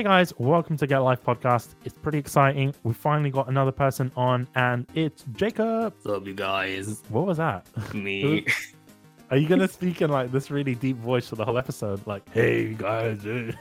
Hey guys, welcome to Get Life Podcast. It's pretty exciting. We finally got another person on, and it's Jacob. What's up, you guys? What was that? Me. Are you gonna speak in like this really deep voice for the whole episode? Like, hey guys. eh."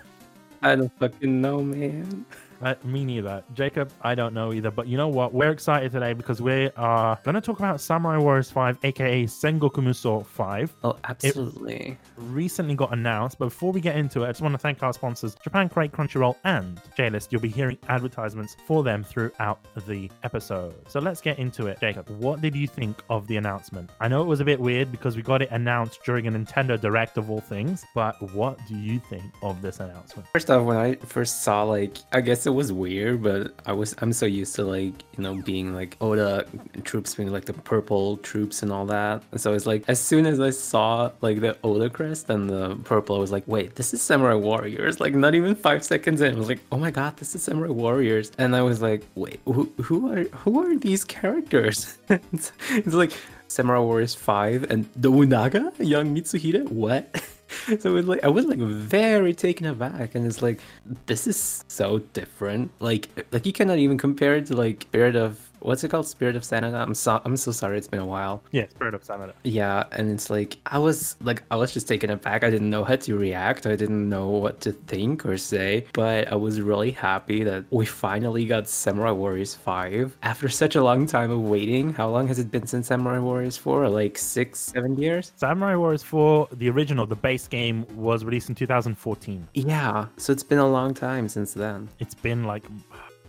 I don't fucking know, man. Uh, me neither. Jacob, I don't know either. But you know what? We're excited today because we are going to talk about Samurai Warriors 5, aka Sengoku Musou 5. Oh, absolutely. Recently got announced. But before we get into it, I just want to thank our sponsors, Japan Crate, Crunchyroll, and JList. You'll be hearing advertisements for them throughout the episode. So let's get into it. Jacob, what did you think of the announcement? I know it was a bit weird because we got it announced during a Nintendo Direct of all things. But what do you think of this announcement? First off, when I first saw like, I guess it was weird, but I was I'm so used to like you know being like Oda troops being like the purple troops and all that. And so it's like as soon as I saw like the Oda crest and the purple, I was like, wait, this is Samurai Warriors. Like not even five seconds in, I was like, oh my god, this is Samurai Warriors. And I was like, wait, who who are who are these characters? it's, it's like Samurai Warriors 5 and Nobunaga, young Mitsuhide? What? so it like I was like very taken aback and it's like this is so different. Like like you cannot even compare it to like Spirit of what's it called? Spirit of Sanada. I'm so I'm so sorry, it's been a while. Yeah, Spirit of Sanada. Yeah, and it's like I was like I was just taken aback. I didn't know how to react. I didn't know what to think or say. But I was really happy that we finally got Samurai Warriors 5 after such a long time of waiting. How long has it been since Samurai Warriors 4? Like six, seven years? Samurai Warriors 4, the original, the base game, was released in 2014. Yeah. So it's been a long time since then. It's been like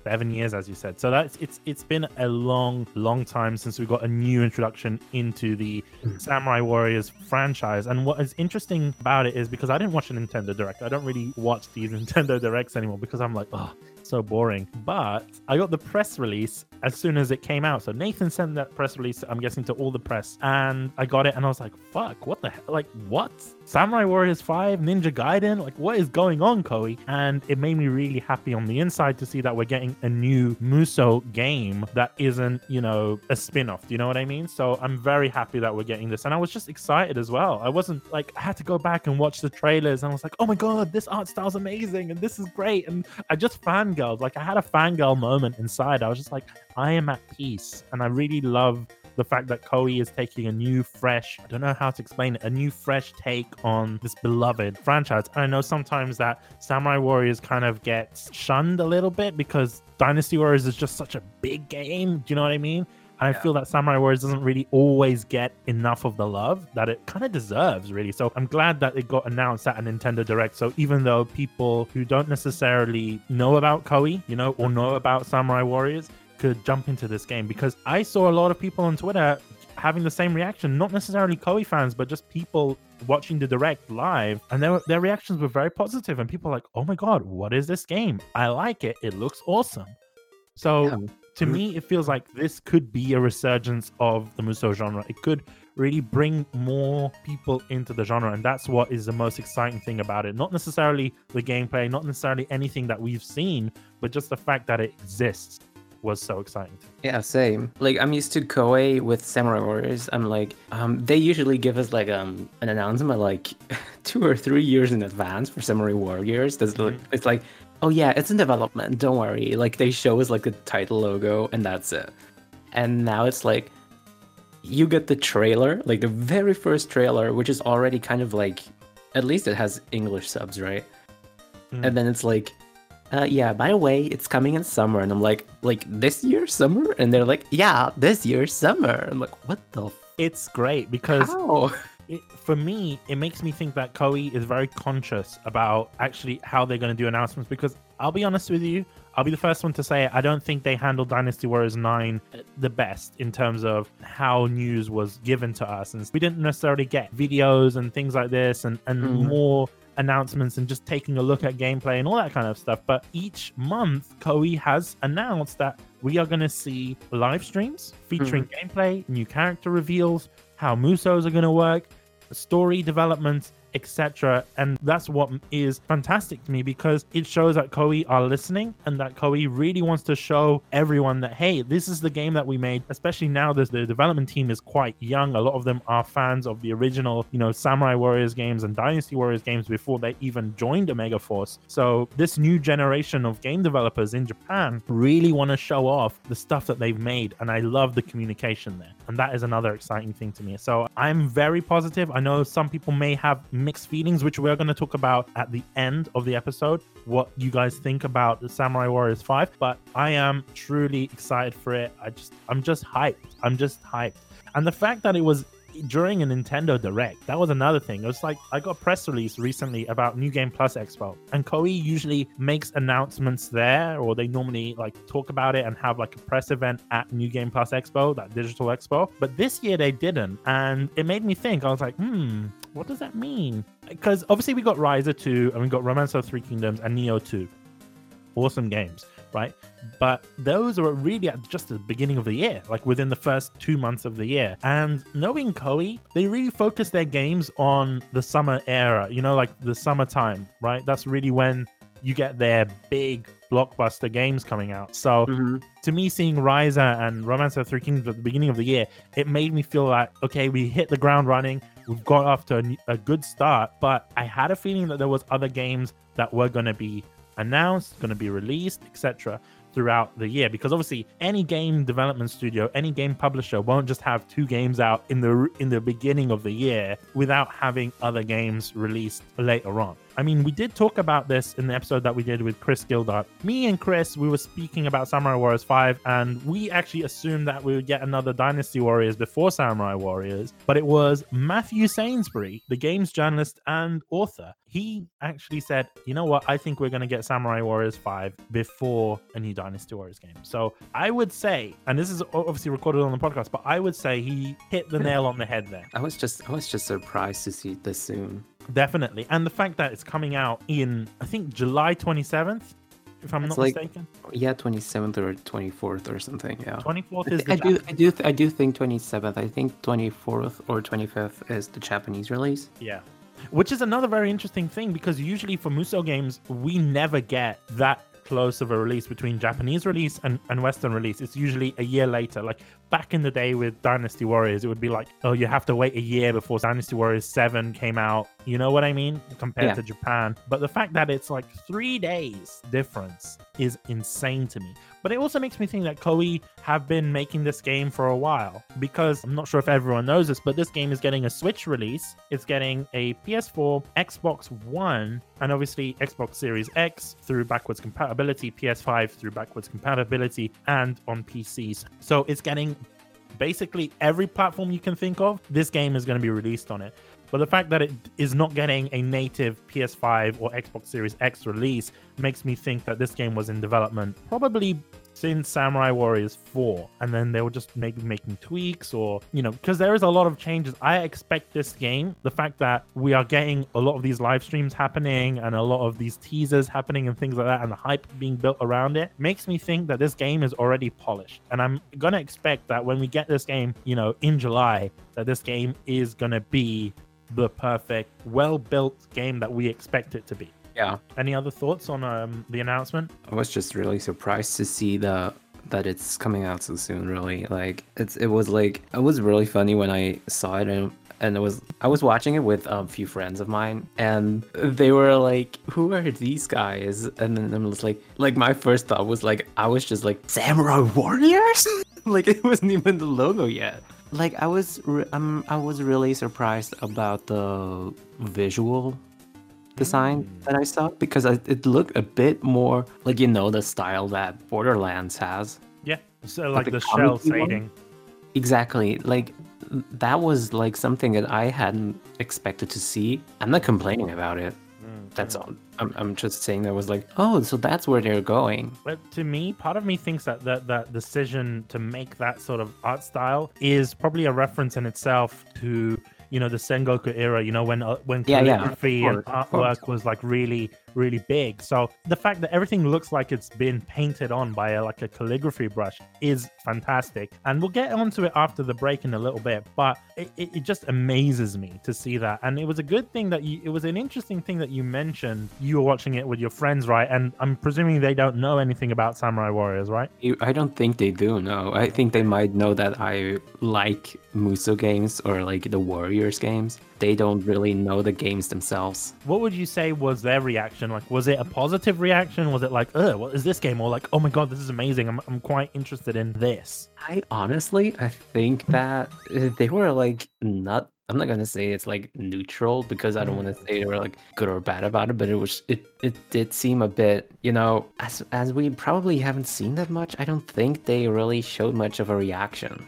seven years, as you said. So that's it's it's been a long, long time since we got a new introduction into the mm. Samurai Warriors franchise. And what is interesting about it is because I didn't watch a Nintendo Direct. I don't really watch these Nintendo Directs anymore because I'm like, oh, so boring. But I got the press release as soon as it came out. So Nathan sent that press release, I'm guessing, to all the press. And I got it and I was like, fuck, what the hell? Like, what? Samurai Warriors 5, Ninja Gaiden? Like, what is going on, Koei? And it made me really happy on the inside to see that we're getting a new Muso game that isn't, you know, a spin off. Do you know what I mean? So I'm very happy that we're getting this. And I was just excited as well. I wasn't like, I had to go back and watch the trailers and I was like, oh my God, this art style's amazing and this is great. And I just fangirled. Like, I had a fangirl moment inside. I was just like, I am at peace. And I really love the fact that Koei is taking a new, fresh, I don't know how to explain it, a new, fresh take on this beloved franchise. And I know sometimes that Samurai Warriors kind of gets shunned a little bit because Dynasty Warriors is just such a big game. Do you know what I mean? And I feel that Samurai Warriors doesn't really always get enough of the love that it kind of deserves, really. So I'm glad that it got announced at a Nintendo Direct. So even though people who don't necessarily know about Koei, you know, or know about Samurai Warriors, could jump into this game because I saw a lot of people on Twitter having the same reaction, not necessarily Koei fans, but just people watching the direct live, and their their reactions were very positive, and people were like, "Oh my god, what is this game? I like it. It looks awesome." So Yeah. to me, it feels like this could be a resurgence of the Muso genre. It could really bring more people into the genre, and that's what is the most exciting thing about it. Not necessarily the gameplay, not necessarily anything that we've seen, but just the fact that it exists was so exciting. Yeah, same. Like I'm used to Koei with Samurai Warriors. I'm like, um, they usually give us like um an announcement like two or three years in advance for Samurai Warriors. That's like, it's like, oh yeah, it's in development. Don't worry. Like they show us like the title logo and that's it. And now it's like, you get the trailer, like the very first trailer, which is already kind of like, at least it has English subs, right? Mm. And then it's like, uh, yeah, by the way, it's coming in summer. And I'm like, like this year summer? And they're like, yeah, this year summer. I'm like, what the f- It's great because it, for me, it makes me think that Koei is very conscious about actually how they're going to do announcements. Because I'll be honest with you, I'll be the first one to say it. I don't think they handled Dynasty Warriors 9 the best in terms of how news was given to us. And we didn't necessarily get videos and things like this and, and Mhm. more announcements and just taking a look at gameplay and all that kind of stuff. But each month, Koei has announced that we are going to see live streams featuring mm-hmm. gameplay, new character reveals, how Musos are going to work, story development, etc. And that's what is fantastic to me because it shows that Koei are listening and that Koei really wants to show everyone that hey, this is the game that we made. Especially now that the development team is quite young. A lot of them are fans of the original, you know, Samurai Warriors games and Dynasty Warriors games before they even joined Omega Force. So this new generation of game developers in Japan really want to show off the stuff that they've made, and I love the communication there. And that is another exciting thing to me. So I'm very positive. I know some people may have mixed feelings, which we're going to talk about at the end of the episode, what you guys think about the Samurai Warriors 5, but I am truly excited for it. I just I'm just hyped. I'm just hyped. And the fact that it was during a Nintendo Direct. That was another thing. It was like I got a press release recently about New Game Plus Expo, and Koei usually makes announcements there, or they normally like talk about it and have like a press event at New Game Plus Expo, that digital expo. But this year they didn't, and it made me think. I was like, hmm, what does that mean? Because obviously we got Ryza 2, and we got Romance of Three Kingdoms and Nioh 2. Awesome games right? But those are really at just the beginning of the year, like within the first two months of the year. And knowing Koei, they really focus their games on the summer era, you know, like the summertime, right? That's really when you get their big blockbuster games coming out. So Mm-hmm. to me, seeing Ryza and Romance of Three Kingdoms at the beginning of the year, it made me feel like, okay, we hit the ground running. We've got off to a, a good start, but I had a feeling that there was other games that were going to be announced, going to be released, etc. throughout the year because obviously any game development studio, any game publisher won't just have two games out in the in the beginning of the year without having other games released later on. I mean, we did talk about this in the episode that we did with Chris Gildart. Me and Chris, we were speaking about Samurai Warriors 5, and we actually assumed that we would get another Dynasty Warriors before Samurai Warriors, but it was Matthew Sainsbury, the games journalist and author. He actually said, you know what, I think we're going to get Samurai Warriors 5 before a new Dynasty Warriors game. So I would say, and this is obviously recorded on the podcast, but I would say he hit the hmm. nail on the head there. I was just I was just surprised to see this soon. Definitely. And the fact that it's coming out in, I think, July 27th, if I'm It's not like- mistaken. Yeah, twenty seventh or twenty fourth or something. Yeah. 24th I, is th- the I do, I do, th- I do think twenty seventh. I think twenty fourth or twenty fifth is the Japanese release. Yeah. Which is another very interesting thing because usually for Muso games, we never get that close of a release between Japanese release and, and Western release. It's usually a year later. Like back in the day with Dynasty Warriors, it would be like, oh, you have to wait a year before Dynasty Warriors 7 came out. You know what I mean? Compared Yeah. to Japan. But the fact that it's like three days difference is insane to me. But it also makes me think that Koei have been making this game for a while because I'm not sure if everyone knows this, but this game is getting a Switch release. It's getting a PS4, Xbox One, and obviously Xbox Series X through backwards compatibility, PS5 through backwards compatibility, and on PCs. So it's getting basically every platform you can think of. This game is going to be released on it. But the fact that it is not getting a native PS5 or Xbox Series X release makes me think that this game was in development probably since Samurai Warriors 4. And then they were just maybe making tweaks or, you know, because there is a lot of changes. I expect this game, the fact that we are getting a lot of these live streams happening and a lot of these teasers happening and things like that, and the hype being built around it, makes me think that this game is already polished. And I'm going to expect that when we get this game, you know, in July, that this game is going to be the perfect, well built game that we expect it to be. Yeah. Any other thoughts on um, the announcement? I was just really surprised to see the that it's coming out so soon. Really, like it's it was like it was really funny when I saw it and. And it was I was watching it with a few friends of mine, and they were like, "Who are these guys?" And then I was like, "Like my first thought was like I was just like Samurai Warriors, like it wasn't even the logo yet." Like I was, re- um, I was really surprised about the visual design Mm. that I saw because I, it looked a bit more like you know the style that Borderlands has. Yeah. So like the the shell one? Exactly, like that was like something that I hadn't expected to see. I'm not complaining about it. That's all. I'm, I'm just saying that was like, oh, so that's where they're going. But to me, part of me thinks that, that that decision to make that sort of art style is probably a reference in itself to you know the Sengoku era. You know when uh, when Yeah, yeah, calligraphy and course, artwork was like really really big. So the fact that everything looks like it's been painted on by a, like a calligraphy brush is fantastic. And we'll get onto it after the break in a little bit, but it, it, it just amazes me to see that. And it was a good thing that you, it was an interesting thing that you mentioned. You were watching it with your friends, right? And I'm presuming they don't know anything about Samurai Warriors, right? I don't think they do. No, I think they might know that I like Musou games or like the Warriors games. They don't really know the games themselves. What would you say was their reaction? Like, was it a positive reaction? Was it like, "Ugh, what is this game?" Or like, "Oh my god, this is amazing! I'm, I'm quite interested in this." I honestly, I think that uh, they were like not. I'm not gonna say it's like neutral because I don't want to say they were like good or bad about it, but it was it it did seem a bit, you know, as as we probably haven't seen that much. I don't think they really showed much of a reaction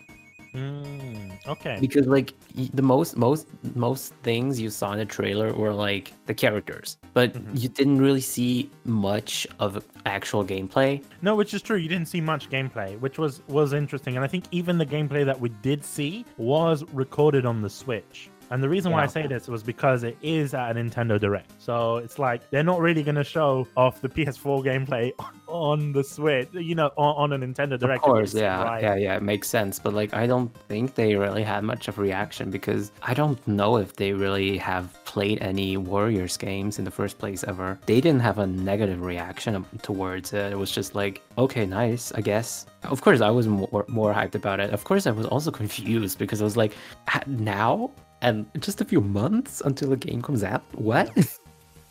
Mm, okay. because like the most most most things you saw in the trailer were like the characters, but Mhm. you didn't really see much of actual gameplay. No, which is true. You didn't see much gameplay, which was was interesting, and I think even the gameplay that we did see was recorded on the Switch. And the reason why I say this was because it is at a Nintendo Direct, so it's like they're not really going to show off the PS4 gameplay on the Switch, you know, on, on a Nintendo Direct. Of course, yeah, right. yeah, yeah, it makes sense. But like, I don't think they really had much of a reaction because I don't know if they really have played any Warriors games in the first place ever. They didn't have a negative reaction towards it. It was just like, okay, nice, I guess. Of course, I was more more hyped about it. Of course, I was also confused because I was like, "Ah, now and just a few months until the game comes out. What?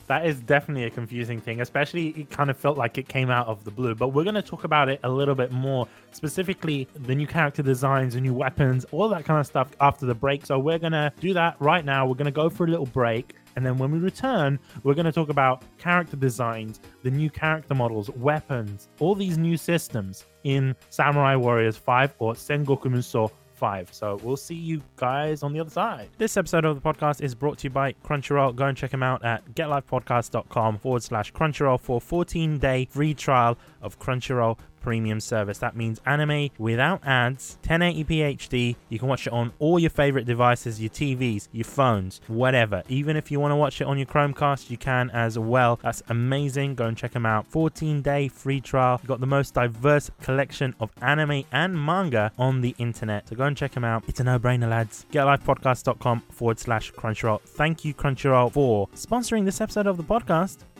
That is definitely a confusing thing, especially it kind of felt like it came out of the blue. But we're going to talk about it a little bit more, specifically the new character designs, the new weapons, all that kind of stuff after the break. So we're going to do that right now. We're going to go for a little break. And then when we return, we're going to talk about character designs, the new character models, weapons, all these new systems in Samurai Warriors 5 or Sengoku Musou 5. So we'll see you guys on the other side. This episode of the podcast is brought to you by Crunchyroll. Go and check them out at getlifepodcast.com forward slash Crunchyroll for 14 day free trial of Crunchyroll premium service. That means anime without ads, 1080p HD. You can watch it on all your favorite devices, your TVs, your phones, whatever. Even if you want to watch it on your Chromecast, you can as well. That's amazing. Go and check them out. 14 day free trial. You've got the most diverse collection of anime and manga on the internet. So go and check them out. It's a no brainer, lads. GetLifePodcast.com forward slash Crunchyroll. Thank you, Crunchyroll, for sponsoring this episode of the podcast.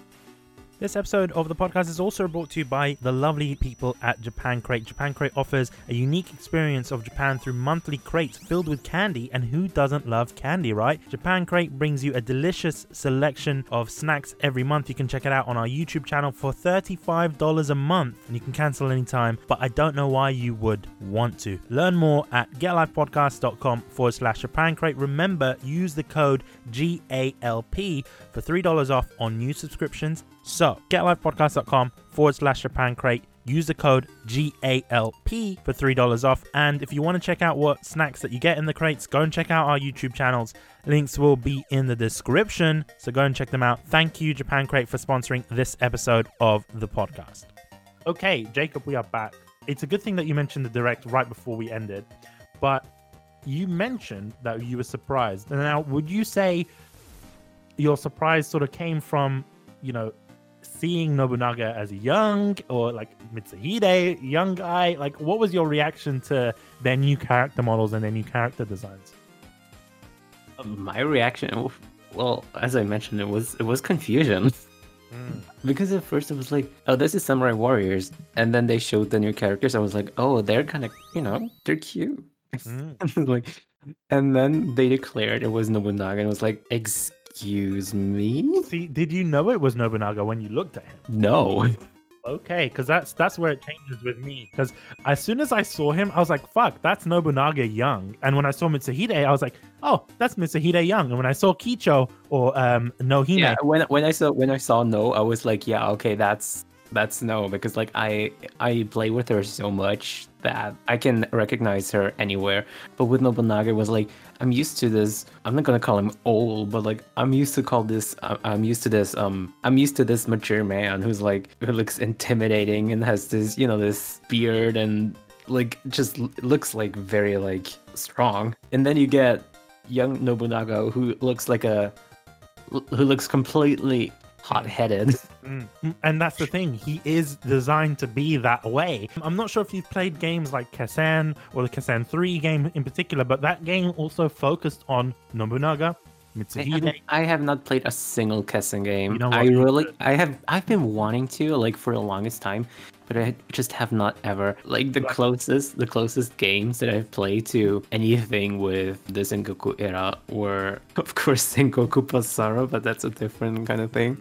This episode of the podcast is also brought to you by the lovely people at Japan Crate. Japan Crate offers a unique experience of Japan through monthly crates filled with candy, and who doesn't love candy, right? Japan Crate brings you a delicious selection of snacks every month. You can check it out on our YouTube channel for $35 a month, and you can cancel anytime, but I don't know why you would want to. Learn more at getlifepodcast.com forward slash Japan Crate. Remember, use the code GALP for $3 off on new subscriptions. So, getlifepodcast.com forward slash Japan Crate. Use the code GALP for $3 off. And if you want to check out what snacks that you get in the crates, go and check out our YouTube channels. Links will be in the description. So go and check them out. Thank you, Japan Crate, for sponsoring this episode of the podcast. Okay, Jacob, we are back. It's a good thing that you mentioned the direct right before we ended, but you mentioned that you were surprised. And Now, would you say your surprise sort of came from, you know, seeing Nobunaga as a young or like Mitsuhide, young guy? Like, what was your reaction to their new character models and their new character designs? My reaction, well, as I mentioned, it was it was confusion. Because at first it was like, oh, this is Samurai Warriors, and then they showed the new characters. I was like, oh, they're kind of, you know, they're cute. Mm. like, and then they declared it was Nobunaga, and it was like, excuse me, See, did you know it was Nobunaga when you looked at him? no. Okay, because that's that's where it changes with me. Because as soon as I saw him, I was like, "Fuck, that's Nobunaga young." And when I saw Mitsuhide, I was like, "Oh, that's Mitsuhide young." And when I saw Kicho or um Nohime, Yeah, when when I saw when I saw no, I was like, yeah, okay, that's that's no, because like I I play with her so much that I can recognize her anywhere. But with Nobunaga, was like I'm used to this. I'm not gonna call him old, but like I'm used to call this. I- I'm used to this. Um, I'm used to this mature man who's like who looks intimidating and has this, you know, this beard and like just looks like very like strong. And then you get young Nobunaga who looks like a who looks completely hot headed. Mm. And that's the thing. He is designed to be that way. I'm not sure if you've played games like Kessen or the Kessen 3 game in particular, but that game also focused on Nobunaga, Mitsuhide. I, I have not played a single Kessen game. You know? I really, I have, I've been wanting to like for the longest time, but I just have not ever like the closest, the closest games that I've played to anything with the Sengoku era were, of course, Sengoku Basara, but that's a different kind of thing,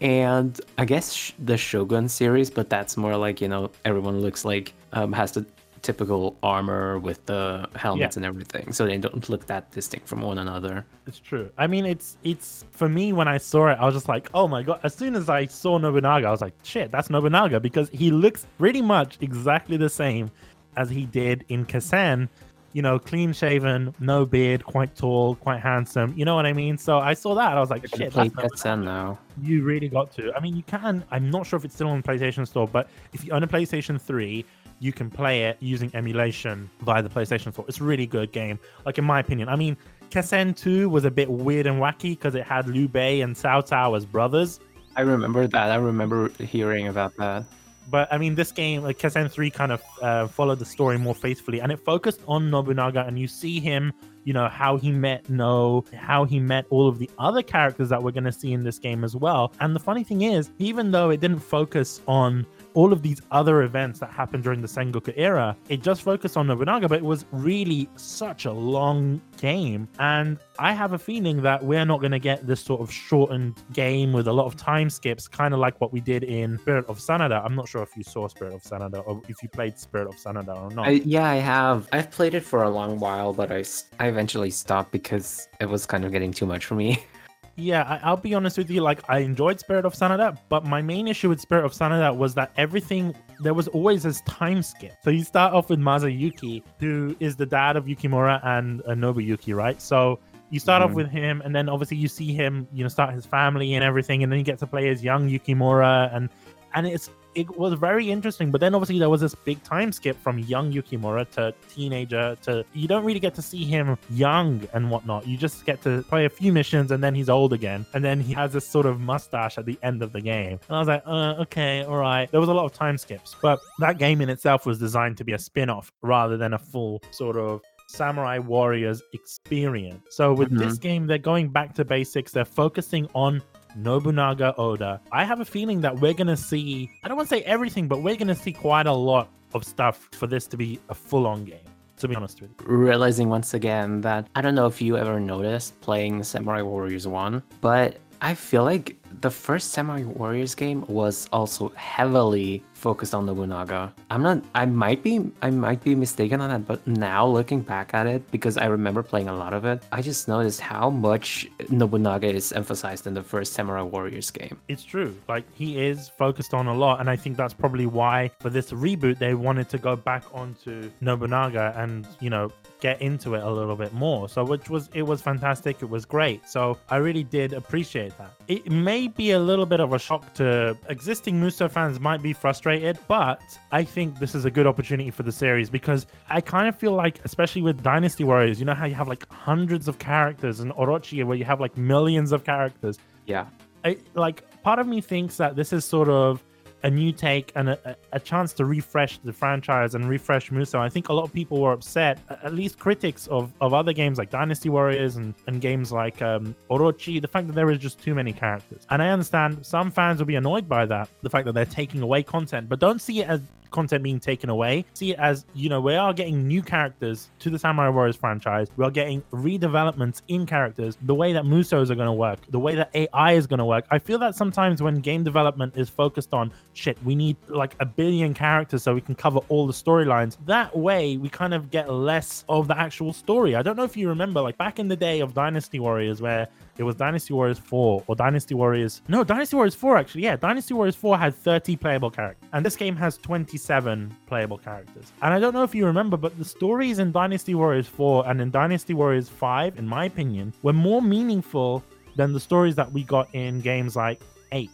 and I guess the Shogun series, but that's more like you know everyone looks like um, has the typical armor with the helmets and everything, so they don't look that distinct from one another. It's true. I mean, it's it's for me when I saw it, I was just like, oh my god! As soon as I saw Nobunaga, I was like, shit, that's Nobunaga because he looks pretty much exactly the same as he did in Kessen. You know, clean shaven, no beard, quite tall, quite handsome. You know what I mean? So I saw that, I was like, shit, play that's now. you really got to. I mean, you can. I'm not sure if it's still on PlayStation Store, but if you own a PlayStation 3, you can play it using emulation via the PlayStation 4. It's a really good game, like in my opinion. I mean, Kessen 2 was a bit weird and wacky because it had Liu Bei and Cao Cao as brothers. I remember that. I remember hearing about that. But I mean, this game, like Kessen 3, kind of uh, followed the story more faithfully, and it focused on Nobunaga, and you see him, you know, how he met No, how he met all of the other characters that we're going to see in this game as well. And the funny thing is, even though it didn't focus on all of these other events that happened during the Sengoku era, it just focused on Nobunaga, but it was really such a long game. And I have a feeling that we're not going to get this sort of shortened game with a lot of time skips, kind of like what we did in Spirit of Sanada. I'm not sure if you saw Spirit of Sanada or if you played Spirit of Sanada or not. I, yeah, I have. I've played it for a long while, but I, I eventually stopped because it was kind of getting too much for me. Yeah, I, I'll be honest with you. Like, I enjoyed Spirit of Sanada, but my main issue with Spirit of Sanada was that everything there was always this time skip. So you start off with Masayuki, who is the dad of Yukimura and uh, Nobuyuki, right? So you start off Mhm. with him, and then obviously you see him, you know, start his family and everything, and then you get to play as young Yukimura, and and it's it was very interesting. But then obviously there was this big time skip from young Yukimura to teenager to you don't really get to see him young and whatnot. You just get to play a few missions and then he's old again, and then he has this sort of mustache at the end of the game. And I was like, uh, okay, all right. There was a lot of time skips, but that game in itself was designed to be a spin-off rather than a full sort of samurai warriors experience. So with this game, they're going back to basics. They're focusing on Nobunaga Oda. I have a feeling that we're gonna see, I don't want to say everything, but we're gonna see quite a lot of stuff for this to be a full-on game. To be honest with you. Realizing once again that I don't know if you ever noticed playing Samurai Warriors 1, but I feel like the first Samurai Warriors game was also heavily focused on Nobunaga. I'm not I might be I might be mistaken on that, but now looking back at it, because I remember playing a lot of it, I just noticed how much Nobunaga is emphasized in the first Samurai Warriors game. It's true. Like he is focused on a lot, and I think that's probably why for this reboot they wanted to go back onto Nobunaga and you know get into it a little bit more. So which was it was fantastic. It was great. So I really did appreciate that. It may be a little bit of a shock to existing Muso fans might be frustrated, but I think this is a good opportunity for the series because I kind of feel like especially with Dynasty Warriors, you know how you have like hundreds of characters and Orochi where you have like millions of characters. Yeah. I, like part of me thinks that this is sort of a new take and a, a- chance to refresh the franchise and refresh Muso. I think a lot of people were upset, at least critics of, of other games like Dynasty Warriors and, and games like um, Orochi, the fact that there is just too many characters. And I understand some fans will be annoyed by that, the fact that they're taking away content, but don't see it as content being taken away. See it as, you know, we are getting new characters to the Samurai Warriors franchise. We are getting redevelopments in characters, the way that Musos are going to work, the way that AI is going to work. I feel that sometimes when game development is focused on shit, we need like a billion characters so we can cover all the storylines. That way, we kind of get less of the actual story. I don't know if you remember, like back in the day of Dynasty Warriors, where it was Dynasty Warriors 4 or Dynasty Warriors. No, Dynasty Warriors 4 actually. Yeah, Dynasty Warriors 4 had 30 playable characters. And this game has 27 playable characters. And I don't know if you remember, but the stories in Dynasty Warriors 4 and in Dynasty Warriors 5, in my opinion, were more meaningful than the stories that we got in games like 8,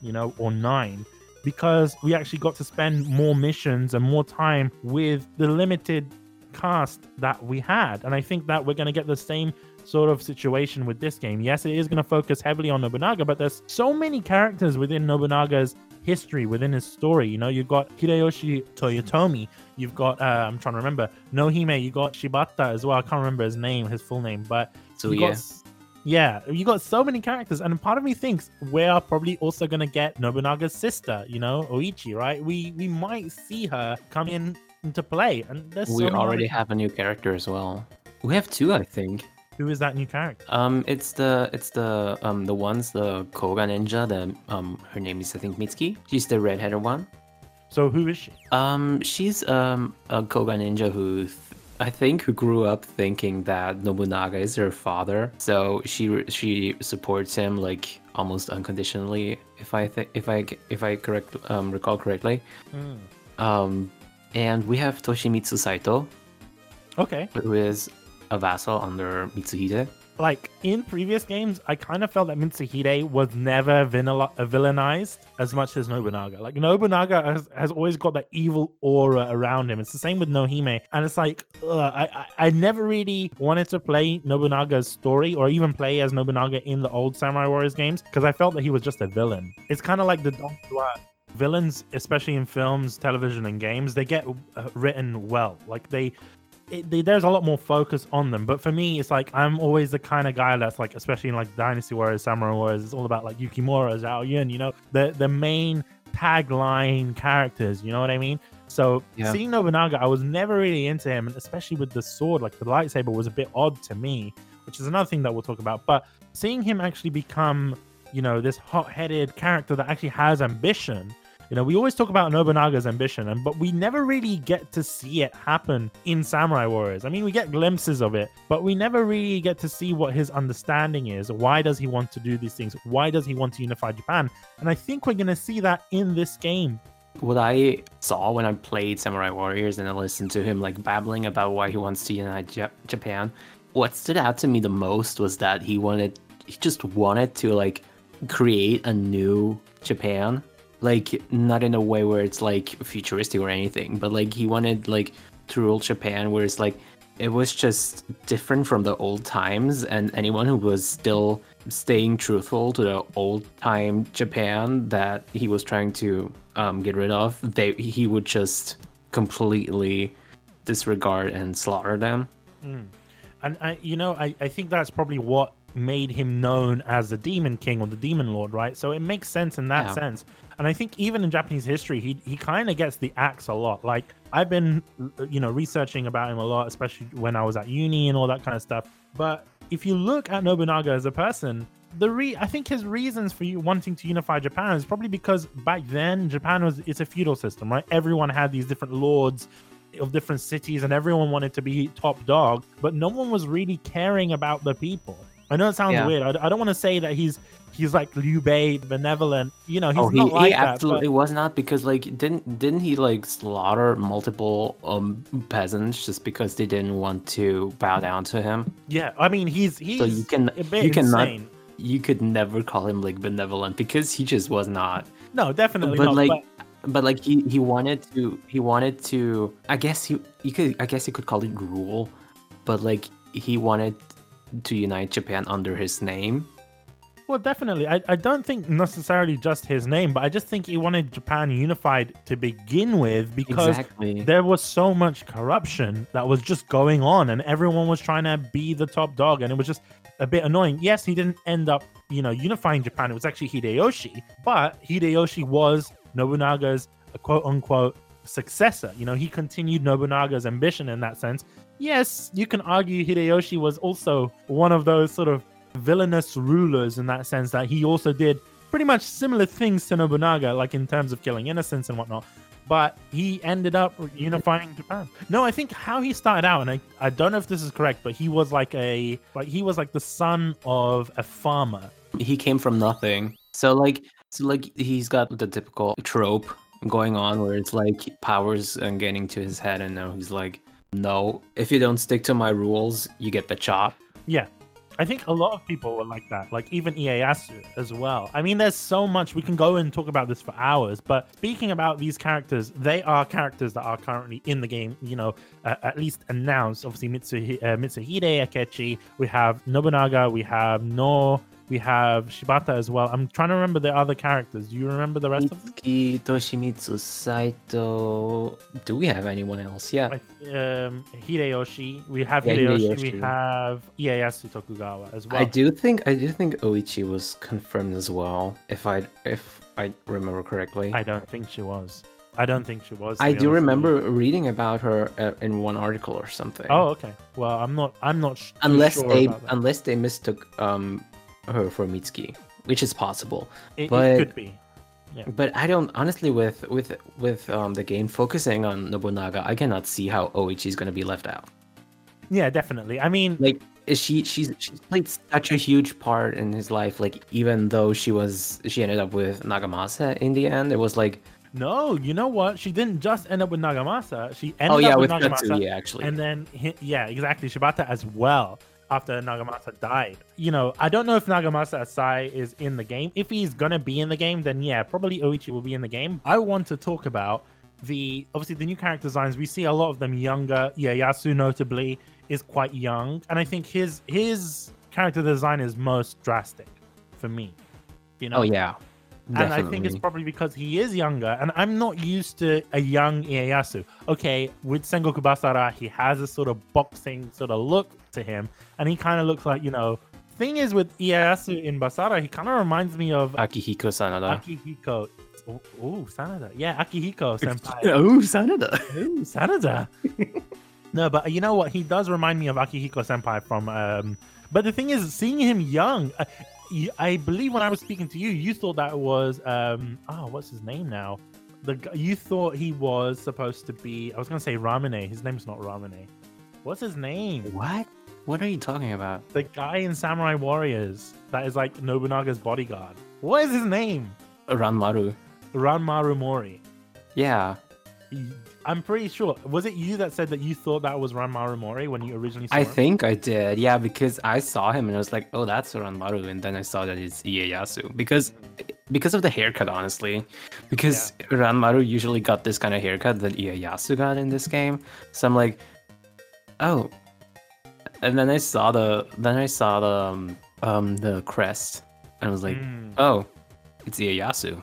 you know, or 9 because we actually got to spend more missions and more time with the limited cast that we had. And I think that we're going to get the same sort of situation with this game. Yes, it is going to focus heavily on Nobunaga, but there's so many characters within Nobunaga's history, within his story. You know, you've got Hideyoshi Toyotomi, you've got, uh, I'm trying to remember, Nohime, you got Shibata as well. I can't remember his name, his full name, but So you yeah, got, yeah, you got so many characters, and part of me thinks we're probably also gonna get Nobunaga's sister, you know, Oichi, right? We we might see her come in into play, and there's so we many already have a new character as well. We have two, I think. Who is that new character? Um, it's the it's the um the ones the Koga ninja. The um her name is I think Mitsuki. She's the redheaded one. So who is she? Um, she's um a Koga ninja who th- I think who grew up thinking that Nobunaga is her father. So she she supports him like almost unconditionally. If I think if I if I correct um recall correctly. Um, and we have Toshimitsu Saito, Okay, who is a vassal under Mitsuhide. like in previous games, I kind of felt that Mitsuhide was never uh, villainized as much as Nobunaga. Like Nobunaga has, has always got that evil aura around him. It's the same with Nohime, and it's like ugh, I, I I never really wanted to play Nobunaga's story or even play as Nobunaga in the old Samurai Warriors games because I felt that he was just a villain. It's kind of like the Don Juan. Villains, especially in films, television, and games, they get uh, written well. Like they it, there's a lot more focus on them. But for me, it's like I'm always the kind of guy that's like, especially in like Dynasty Warriors, Samurai Warriors, it's all about like Yukimura, Zhao Yun, you know, the the main tagline characters. You know what I mean? So Yeah. seeing Nobunaga, I was never really into him, and especially with the sword, like the lightsaber was a bit odd to me, which is another thing that we'll talk about. But seeing him actually become, you know, this hot-headed character that actually has ambition. You know, we always talk about Nobunaga's ambition, and but we never really get to see it happen in Samurai Warriors. I mean, we get glimpses of it, but we never really get to see what his understanding is. Why does he want to do these things? Why does he want to unify Japan? And I think we're gonna see that in this game. what I saw when I played Samurai Warriors and I listened to him like babbling about why he wants to unite Ja- Japan, what stood out to me the most was that he wanted, he just wanted to like create a new Japan, like not in a way where it's like futuristic or anything, but like he wanted like to rule Japan where it's like it was just different from the old times and anyone who was still staying truthful to the old time Japan that he was trying to um, get rid of, they he would just completely disregard and slaughter them. And I, you know, I, I think that's probably what made him known as the Demon King or the Demon Lord, right? So it makes sense in that Yeah. sense. And I think even in Japanese history, he he kind of gets the axe a lot. Like I've been, uh, you know, researching about him a lot, especially when I was at uni and all that kind of stuff. But if you look at Nobunaga as a person, the re I think his reasons for you wanting to unify Japan is probably because back then Japan was it's a feudal system, right? Everyone had these different lords of different cities and everyone wanted to be top dog, but no one was really caring about the people. I know it sounds Yeah. weird. I, I don't want to say that he's he's like Liu Bei benevolent. You know, he's oh, he, not like he that. but- absolutely was not because like didn't didn't he like slaughter multiple um peasants just because they didn't want to bow down to him? yeah, I mean, he's he's So you can a bit you cannot insane. you could never call him like benevolent because he just was not. No, definitely but not. like but but like he he wanted to he wanted to I guess he you could I guess you could call it rule, but like he wanted to unite Japan under his name. Well, definitely. I, I don't think necessarily just his name, but I just think he wanted Japan unified to begin with because exactly. there was so much corruption that was just going on and everyone was trying to be the top dog and it was just a bit annoying. Yes, he didn't end up, you know, unifying Japan. It was actually Hideyoshi, but Hideyoshi was Nobunaga's quote unquote successor. You know, he continued Nobunaga's ambition in that sense. Yes, you can argue Hideyoshi was also one of those sort of villainous rulers in that sense that he also did pretty much similar things to Nobunaga, like in terms of killing innocents and whatnot. But he ended up unifying Japan. No, I think how he started out, and I, I don't know if this is correct, but he was like a like he was like the son of a farmer. he came from nothing. So like so like he's got the typical trope going on where it's like powers and getting to his head and now he's like no if you don't stick to my rules you get the chop Yeah. I think a lot of people were like that, like even Ieyasu as well. I mean, there's so much we can go and talk about this for hours. But speaking about these characters, they are characters that are currently in the game. You know, uh, at least announced. Obviously, Mitsuhi- uh, Mitsuhide Akechi. We have Nobunaga. We have No. We have Shibata as well. I'm trying to remember the other characters. Do you remember the rest of them? Toshimitsu, Saito. Do we have anyone else? Yeah. Um, Hideyoshi. We have Yeah, Hideyoshi. Hideyoshi. We have Ieyasu Tokugawa as well. I do think I do think Oichi was confirmed as well. If I if I remember correctly. I don't think she was. I don't think she was. I do honest with you. remember reading about her uh, in one article or something. Oh, okay. Well, I'm not. I'm not. sh- unless sure they unless they mistook um her for Mitsuki, which is possible. it, it but- could be. But I don't honestly with with with um the game focusing on Nobunaga, I cannot see how Oichi is gonna be left out. Yeah, definitely. I mean, Like is she she's she's played such a huge part in his life. Like even though she was she ended up with Nagamasa in the end, it was like no. You know what? She didn't just end up with Nagamasa. She ended oh yeah up with with Nagamasa, Katsuie actually. and then yeah, exactly. Shibata as well. After Nagamasa died, you know, I don't know if Nagamasa Asai is in the game. If he's gonna be in the game, then yeah, probably Oichi will be in the game. I want to talk about the obviously the new character designs. We see a lot of them younger. Ieyasu notably is quite young, and I think his his character design is most drastic for me. You know, oh yeah. and I think it's probably because he is younger, and I'm not used to a young Ieyasu. Okay, with Sengoku Basara, he has a sort of boxing sort of look to him, and he kind of looks like you know. Thing is with Ieyasu in Basara, he kind of reminds me of Akihiko Sanada. Akihiko. Oh, oh, Sanada. Yeah, Akihiko senpai. oh, Sanada. Ooh, Sanada. no, but you know what? He does remind me of Akihiko Senpai from. Um, but the thing is, seeing him young, uh, y- I believe when I was speaking to you, you thought that was. Um, oh, what's his name now? The you thought he was supposed to be. I was gonna say Ramune. His name's not Ramune. What's his name? What? What are you talking about? The guy in Samurai Warriors that is like Nobunaga's bodyguard. What is his name? Ranmaru. Ranmaru Mori. Yeah. I'm pretty sure. Was it you that said that you thought that was Ranmaru Mori when you originally saw I him? think I did. Yeah, because I saw him and I was like, "Oh, that's Ranmaru," and then I saw that it's Ieyasu because because of the haircut, honestly. Because Ranmaru usually got this kind of haircut that Ieyasu got in this game, so I'm like, "Oh." And then I saw the then I saw the um, um the crest, and I was like, Mm. "Oh, it's Ieyasu."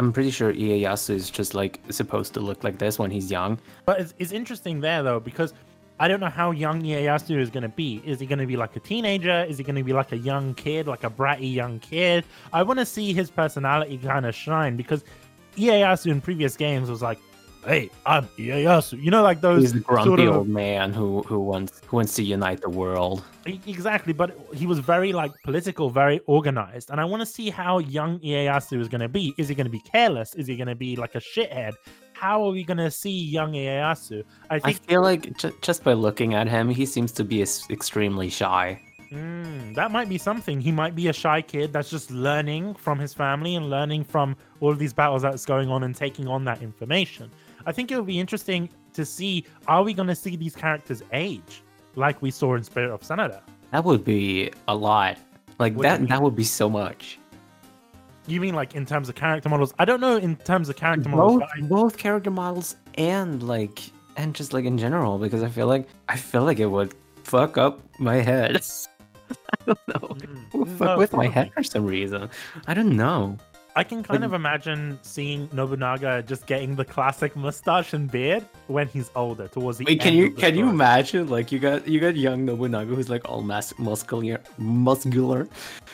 I'm pretty sure Ieyasu is just like supposed to look like this when he's young. But it's, it's interesting there though because I don't know how young Ieyasu is going to be. Is he going to be like a teenager? Is he going to be like a young kid, like a bratty young kid? I want to see his personality kind of shine because Ieyasu in previous games was like, "Hey, I'm Ieyasu," you know, like those He's the grumpy sort of- old man who who wants who wants to unite the world. Exactly, but he was very like political, very organized, and I want to see how young Ieyasu is going to be. Is he going to be careless? Is he going to be like a shithead? How are we going to see young Ieyasu? I I feel like ju- just by looking at him, he seems to be extremely shy. mm, that might be something. He might be a shy kid that's just learning from his family and learning from all of these battles that's going on and taking on that information. I think it would be interesting to see: Are we going to see these characters age like we saw in Spirit of Sanada? That would be a lot. Like What that. That would be so much. You mean like in terms of character models? I don't know in terms of character models. Both, I- both character models and like and just like in general, because I feel like I feel like it would fuck up my head. I don't know. Mm, fuck no, with my head for some reason. I don't know. I can kind Like- of imagine seeing Nobunaga just getting the classic mustache and beard when he's older, towards the Wait, can end you of the can you imagine like you got you got young Nobunaga who's like all mas- muscular muscular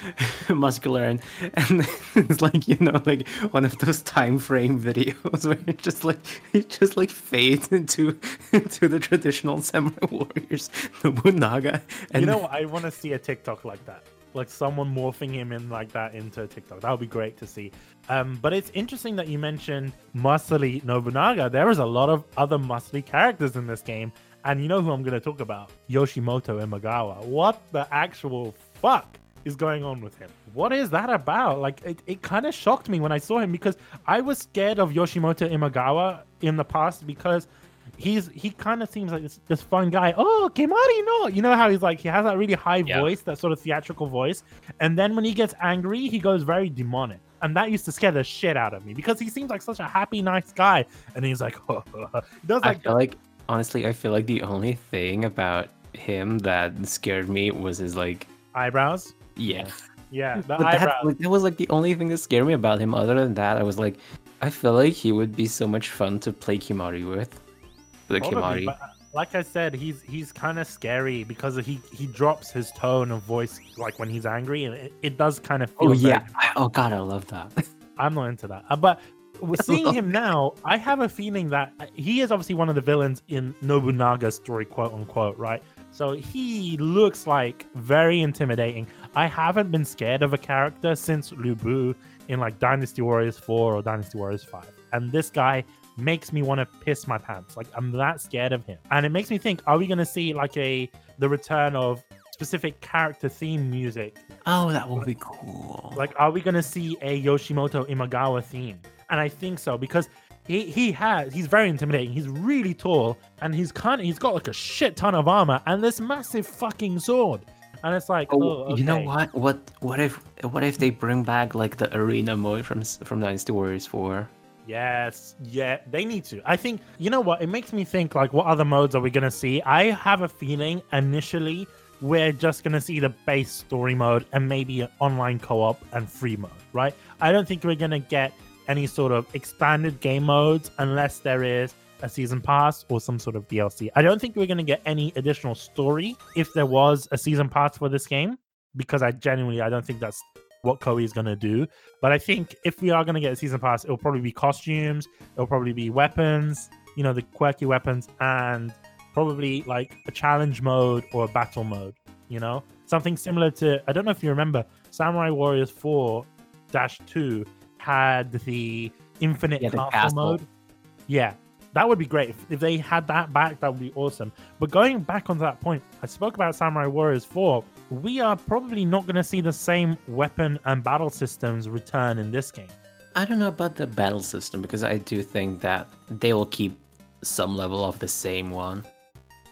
muscular and and it's like you know like one of those time frame videos where it just like it just like fades into into the traditional samurai warriors Nobunaga and You know? I want to see a TikTok like that, like someone morphing him in like that into TikTok. That would be great to see. Um, but it's interesting that you mentioned muscly Nobunaga. There is a lot of other muscly characters in this game, and you know who I'm going to talk about? Yoshimoto Imagawa. What the actual fuck? is going on with him? What is that about? Like, it, it kind of shocked me when I saw him because I was scared of Yoshimoto Imagawa in the past because he's he kind of seems like this, this fun guy. Oh, Kemari no, you know how he's like he has that really high Yeah. voice, that sort of theatrical voice, and then when he gets angry, he goes very demonic. And that used to scare the shit out of me because he seems like such a happy, nice guy, and he's like, he does I like feel like honestly, I feel like the only thing about him that scared me was his like eyebrows. yeah. Yeah, the But eyebrows. like, that was like the only thing that scared me about him. Other than that, I was like, I feel like he would be so much fun to play Kemari with. The Probably, Kemari. but uh, like I said, he's he's kind of scary because he he drops his tone of voice like when he's angry, and it, it does kind of feel. Oh yeah. I- Oh god, I love that. I'm not into that. Uh, but we're seeing him now. I have a feeling that uh, he is obviously one of the villains in Nobunaga's story, quote unquote, right? So he looks like very intimidating. I haven't been scared of a character since Lu Bu in like Dynasty Warriors 4 or Dynasty Warriors 5. And this guy makes me want to piss my pants. Like I'm that scared of him. And it makes me think, are we gonna see like a the return of specific character theme music oh, that would be cool. like, are we gonna see a Yoshimoto Imagawa theme? And I think so because he he has he's very intimidating. He's really tall and he's kind of he's got like a shit ton of armor and this massive fucking sword. And it's like, Oh, oh, you know what? What what if what if they bring back like the arena mode from from Dynasty Warriors 4? Yes, yeah, they need to. I think you know what? It makes me think like, what other modes are we gonna see? I have a feeling initially we're just gonna see the base story mode and maybe an online co-op and free mode, right? I don't think we're gonna get any sort of expanded game modes unless there is a season pass or some sort of DLC. I don't think we're gonna get any additional story if there was a season pass for this game because I genuinely I don't think that's what Koei is gonna do. But I think if we are going to get a season pass, it'll probably be costumes, it'll probably be weapons, you know, the quirky weapons, and probably like a challenge mode or a battle mode, you know? Something similar to, I don't know if you remember, Samurai Warriors 4 2 had the infinite Yeah, the castle, castle. mode. Yeah, that would be great. If, if they had that back, that would be awesome. But going back onto that point, I spoke about Samurai Warriors 4. We are probably not going to see the same weapon and battle systems return in this game. I don't know about the battle system because I do think that they will keep some level of the same one.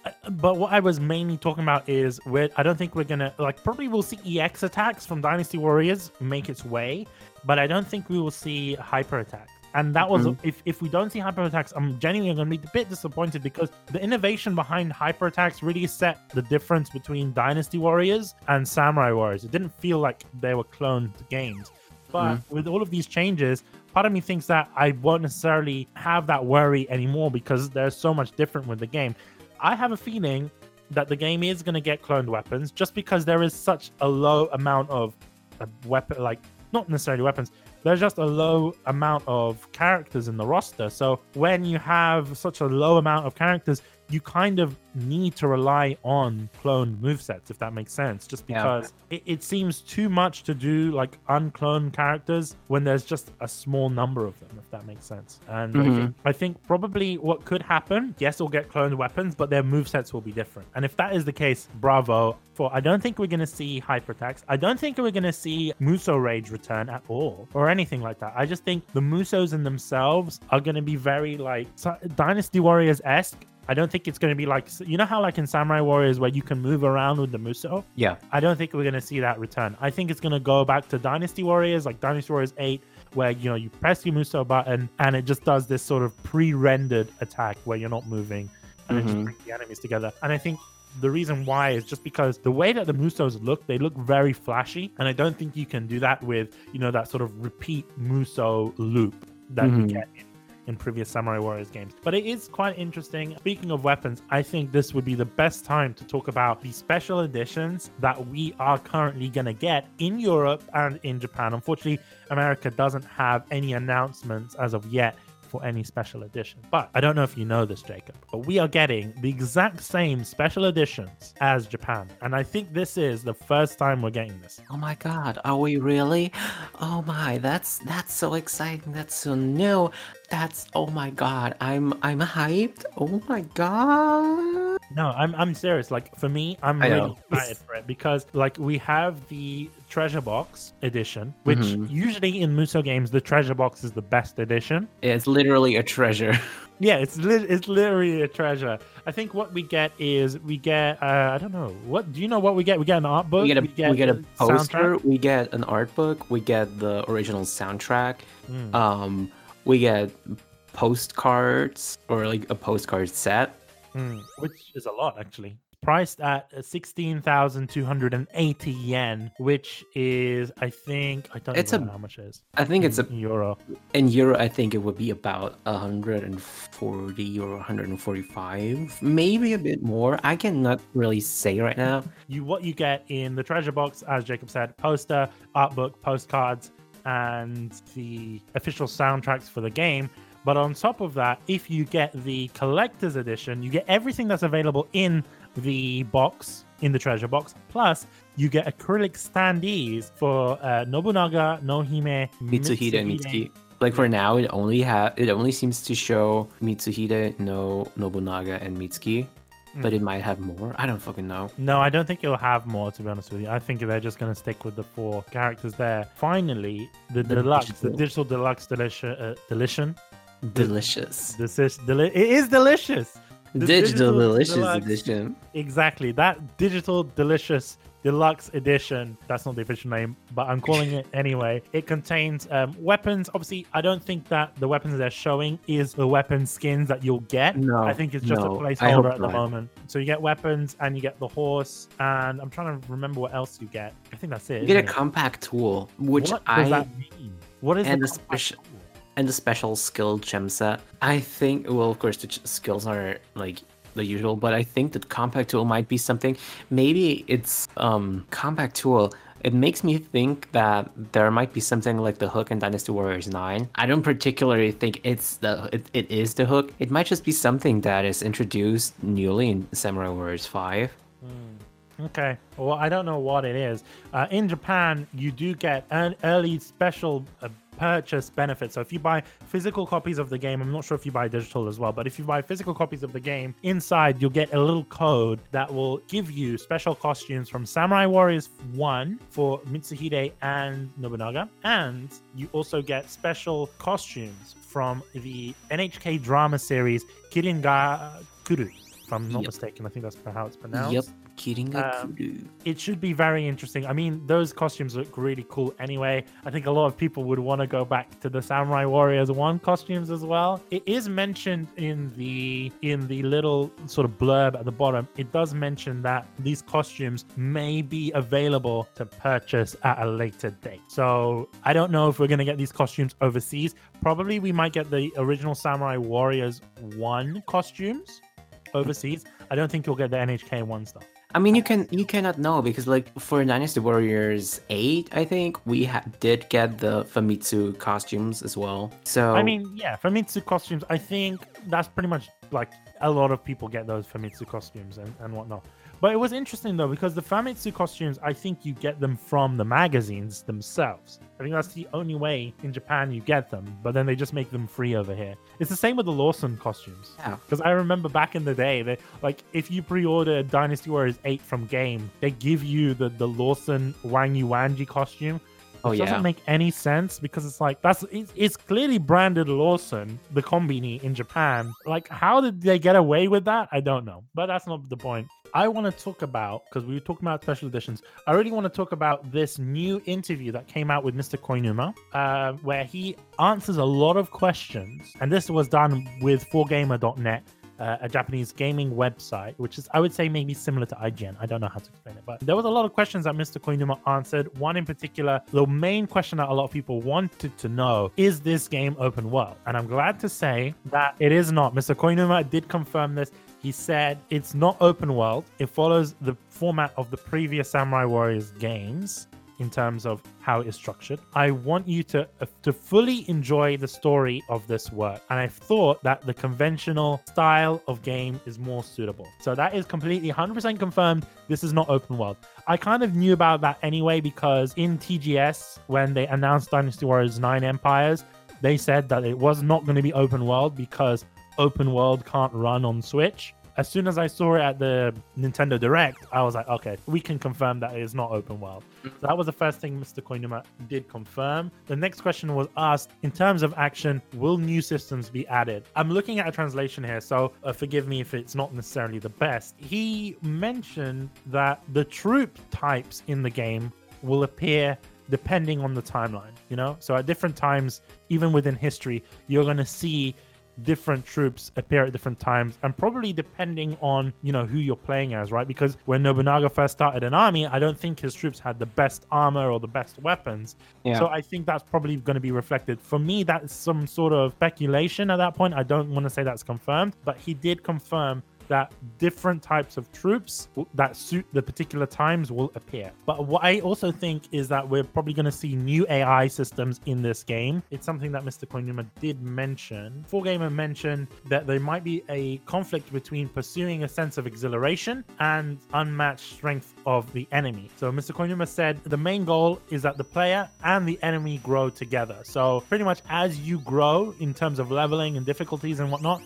Uh, But what I was mainly talking about is we're, I don't think we're gonna like probably we'll see EX attacks from Dynasty Warriors make its way, but I don't think we will see hyper attacks. And that was Mhm. if, if we don't see hyper attacks, I'm genuinely gonna be a bit disappointed because the innovation behind hyper attacks really set the difference between Dynasty Warriors and Samurai Warriors. It didn't feel like they were cloned games. But with all of these changes, part of me thinks that I won't necessarily have that worry anymore because there's so much different with the game. I have a feeling that the game is going to get cloned weapons just because there is such a low amount of uh, weapon, like not necessarily weapons. There's just a low amount of characters in the roster. So when you have such a low amount of characters, you kind of need to rely on cloned movesets, if that makes sense. Just Yeah. because it, it seems too much to do like uncloned characters when there's just a small number of them, if that makes sense. And I, Mhm. think, I think probably what could happen, yes, we'll get cloned weapons, but their movesets will be different. And if that is the case, bravo. For I don't think we're going to see hyper attacks. I don't think we're going to see Muso Rage return at all or anything like that. I just think the Musos in themselves are going to be very like Dynasty Warriors esque. I don't think it's going to be like you know how like in Samurai Warriors where you can move around with the Muso. Yeah. I don't think we're going to see that return. I think it's going to go back to Dynasty Warriors, like Dynasty Warriors 8, where you know you press your Muso button and it just does this sort of pre-rendered attack where you're not moving and it just Mhm. brings the enemies together. And I think the reason why is just because the way that the Musos look, they look very flashy, and I don't think you can do that with you know that sort of repeat Muso loop that you Mhm. get in in previous Samurai Warriors games. But it is quite interesting. Speaking of weapons, I think this would be the best time to talk about the special editions that we are currently going to get in Europe and in Japan. Unfortunately, America doesn't have any announcements as of yet for any special edition. But I don't know if you know this, Jacob, but we are getting the exact same special editions as Japan. And I think this is the first time we're getting this. Oh my god, are we really? Oh my, that's that's so exciting. That's so new. That's oh my god. I'm I'm hyped. Oh my god. No, I'm I'm serious. Like for me, I'm I really know. excited for it because like we have the treasure box edition, which Mhm. usually in Muso games the treasure box is the best edition. It's literally a treasure. Yeah, it's li- it's literally a treasure. I think what we get is we get uh, I don't know what do you know what we get? We get an art book. we get a we get, a the poster. soundtrack. We get an art book. We get the original soundtrack. Mm. Um, we get postcards or like a postcard set. Mm, which is a lot actually. Priced at sixteen thousand two hundred and eighty yen, which is I think I don't It's a- know how much it is. I think it's a in euro. in euro. I think it would be about 140 or 145, maybe a bit more. I cannot really say right now. You what you get in the treasure box, as Jacob said, poster, art book, postcards, and the official soundtracks for the game. But on top of that, if you get the collector's edition, you get everything that's available in the box, in the treasure box. Plus, you get acrylic standees for uh, Nobunaga, Nohime, Mitsuhide and Mitsuki. Like for now, it only have it only seems to show Mitsuhide, no Nobunaga, and Mitsuki, but it might have more. I don't fucking know. No, I don't think it'll have more, to be honest with you. I think they're just going to stick with the four characters there. Finally, the, The deluxe, the digital. digital deluxe delicia, uh, delition. Delicious. This is deli- it is delicious. The Digital, digital delicious deluxe. edition. Exactly. That digital delicious deluxe edition. That's not the official name, but I'm calling it anyway. It contains um, weapons. Obviously, I don't think that the weapons they're showing is the weapon skins that you'll get. No, I think it's just no, a placeholder at the not. moment. So you get weapons and you get the horse, and I'm trying to remember what else you get. I think that's it. You get a it? compact tool, which what I does that mean? What is and the the special- and the special skill gem set. I think, well, of course, the ch- skills are like the usual, but I think that compact tool might be something. Maybe it's um compact tool. It makes me think that there might be something like the hook in Dynasty Warriors 9. I don't particularly think it's the it, it is the hook. It might just be something that is introduced newly in Samurai Warriors 5. Okay. Well, I don't know what it is. Uh, in Japan, you do get an early special uh, purchase benefit. So if you buy physical copies of the game, I'm not sure if you buy digital as well, but if you buy physical copies of the game, inside you'll get a little code that will give you special costumes from Samurai Warriors 1 for Mitsuhide and Nobunaga. And you also get special costumes from the NHK drama series Kirin ga Kuru. If I'm not Yep. mistaken, I think that's how it's pronounced Yep, Um, it should be very interesting. I mean, those costumes look really cool anyway. I think a lot of people would want to go back to the Samurai Warriors 1 costumes as well. It is mentioned in the in the little sort of blurb at the bottom. It does mention that these costumes may be available to purchase at a later date. So, I don't know if we're going to get these costumes overseas. Probably we might get the original Samurai Warriors 1 costumes overseas. I don't think you'll get the NHK 1 stuff. I mean, you can you cannot know because like for Dynasty Warriors eight, I think we ha- did get the Famitsu costumes as well. So I mean, yeah, Famitsu costumes, I think that's pretty much like a lot of people get those Famitsu costumes and, and whatnot. But it was interesting though, because the Famitsu costumes, I think you get them from the magazines themselves. I think that's the only way in Japan you get them, but then they just make them free over here. It's the same with the Lawson costumes. Yeah. Because I remember back in the day, that like if you pre-order Dynasty Warriors 8 from game, they give you the, the Lawson Wang Yuanji costume Oh, yeah. doesn't make any sense because it's like that's it's, it's clearly branded Lawson, the combini in Japan. Like, how did they get away with that? I don't know, but that's not the point. I want to talk about because we were talking about special editions. I really want to talk about this new interview that came out with Mr. Koinuma, uh, where he answers a lot of questions, and this was done with 4gamer.net uh, a Japanese gaming website, which is, I would say, maybe similar to IGN. I don't know how to explain it, but there was a lot of questions that Mr. Koinuma answered. One in particular, the main question that a lot of people wanted to know is this game open world? And I'm glad to say that it is not. Mr. Koinuma did confirm this. He said it's not open world. It follows the format of the previous Samurai Warriors games in terms of how it is structured. I want you to uh, to fully enjoy the story of this work, and I thought that the conventional style of game is more suitable. So that is completely 100% confirmed. This is not open world. I kind of knew about that anyway because in TGS when they announced Dynasty Warriors 9 Empires, they said that it was not going to be open world because open world can't run on Switch. as soon as I saw it at the Nintendo Direct, I was like, okay, we can confirm that it is not open world. So that was the first thing Mr. Koinuma did confirm. The next question was asked in terms of action, will new systems be added? I'm looking at a translation here, so uh, forgive me if it's not necessarily the best. He mentioned that the troop types in the game will appear depending on the timeline, you know? So at different times, even within history, you're going to see different troops appear at different times and probably depending on you know who you're playing as right? Because when nobunaga first started an army i don't think his troops had the best armor or the best weapons. Yeah. so i think that's probably going to be reflected. For me that's some sort of speculation at that point. I don't want to say that's confirmed but he did confirm that different types of troops that suit the particular times will appear. But what I also think is that we're probably going to see new AI systems in this game. It's something that Mr. Koinuma did mention. 4Gamer mentioned that there might be a conflict between pursuing a sense of exhilaration and unmatched strength of the enemy. So Mr. Koinuma said the main goal is that the player and the enemy grow together. So pretty much as you grow in terms of leveling and difficulties and whatnot,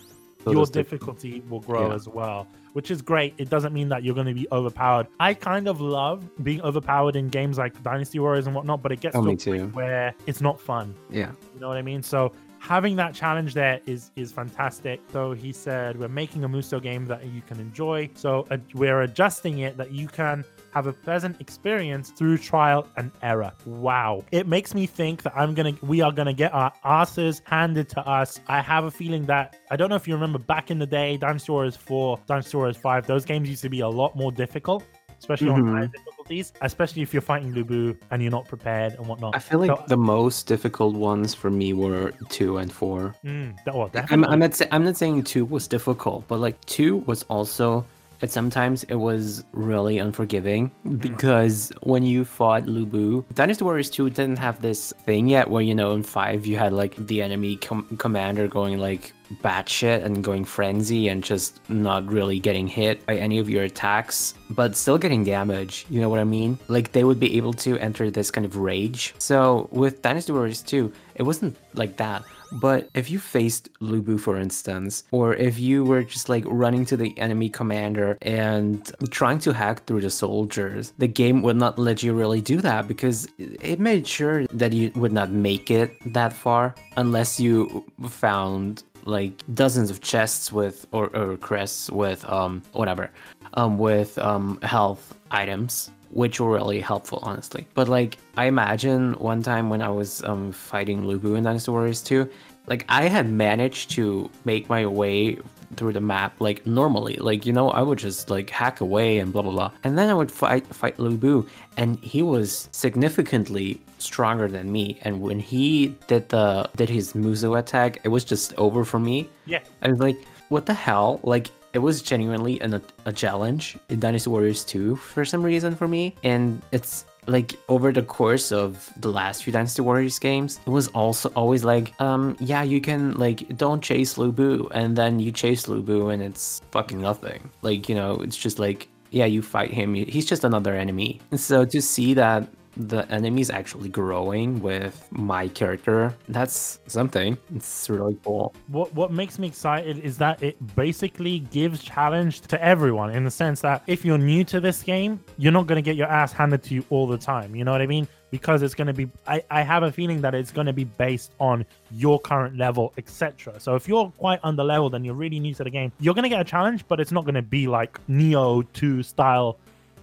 So your difficulty will grow Yeah. as well, which is great. It doesn't mean that you're going to be overpowered. I kind of love being overpowered in games like Dynasty Warriors and whatnot, but it gets Oh, to a point where it's not fun. Yeah. You know what I mean? So having that challenge there is is fantastic. So he said we're making a Muso game that you can enjoy. So uh, we're adjusting it that you can have a pleasant experience through trial and error. Wow. It makes me think that I'm going to we are going to get our asses handed to us. I have a feeling that I don't know if you remember back in the day Dynasty Warriors 4, Dynasty Warriors 5, those games used to be a lot more difficult. Especially on Mhm. higher difficulties, especially if you're fighting Lu Bu and you're not prepared and whatnot. I feel like So- the most difficult ones for me were two and four. Mm, well, I'm. I'm not sa- I'm not saying two was difficult, but like two was also. But sometimes it was really unforgiving mm-hmm. because when you fought Lu Bu, Dynasty Warriors 2 didn't have this thing yet where, you know, in 5 you had like the enemy com- commander going like batshit and going frenzy and just not really getting hit by any of your attacks, but still getting damage. You know what I mean? Like they would be able to enter this kind of rage. So with Dynasty Warriors 2, it wasn't like that. But if you faced Lu Bu, for instance, or if you were just like running to the enemy commander and trying to hack through the soldiers, the game would not let you really do that because it made sure that you would not make it that far unless you found like dozens of chests with or, or crests with um whatever um with um health items which were really helpful honestly. But like i imagine one time when i was um fighting Lu Bu in dynasty warriors 2 like i had managed to make my way through the map like normally. Like you know i would just like hack away and blah blah blah. And then i would fight fight Lu Bu and he was significantly stronger than me. And when he did the did his muso attack it was just over for me. Yeah. I was like, what the hell? Like, it was genuinely an, a challenge in Dynasty Warriors 2 for some reason for me. And it's like over the course of the last few Dynasty Warriors games, it was also always like, um, yeah, you can like don't chase Lu Bu, and then you chase Lu Bu, and it's fucking nothing. Like, you know, it's just like, yeah, you fight him, he's just another enemy. And so to see that the enemies actually growing with my character, that's something. It's really cool. what what makes me excited is that it basically gives challenge to everyone in the sense that if you're new to this game, you're not going to get your ass handed to you all the time. You know what I mean? Because it's going to be, I, I have a feeling that it's going to be based on your current level, etc. So if you're quite under leveled and you're really new to the game, you're going to get a challenge, but it's not going to be like Nioh 2 style,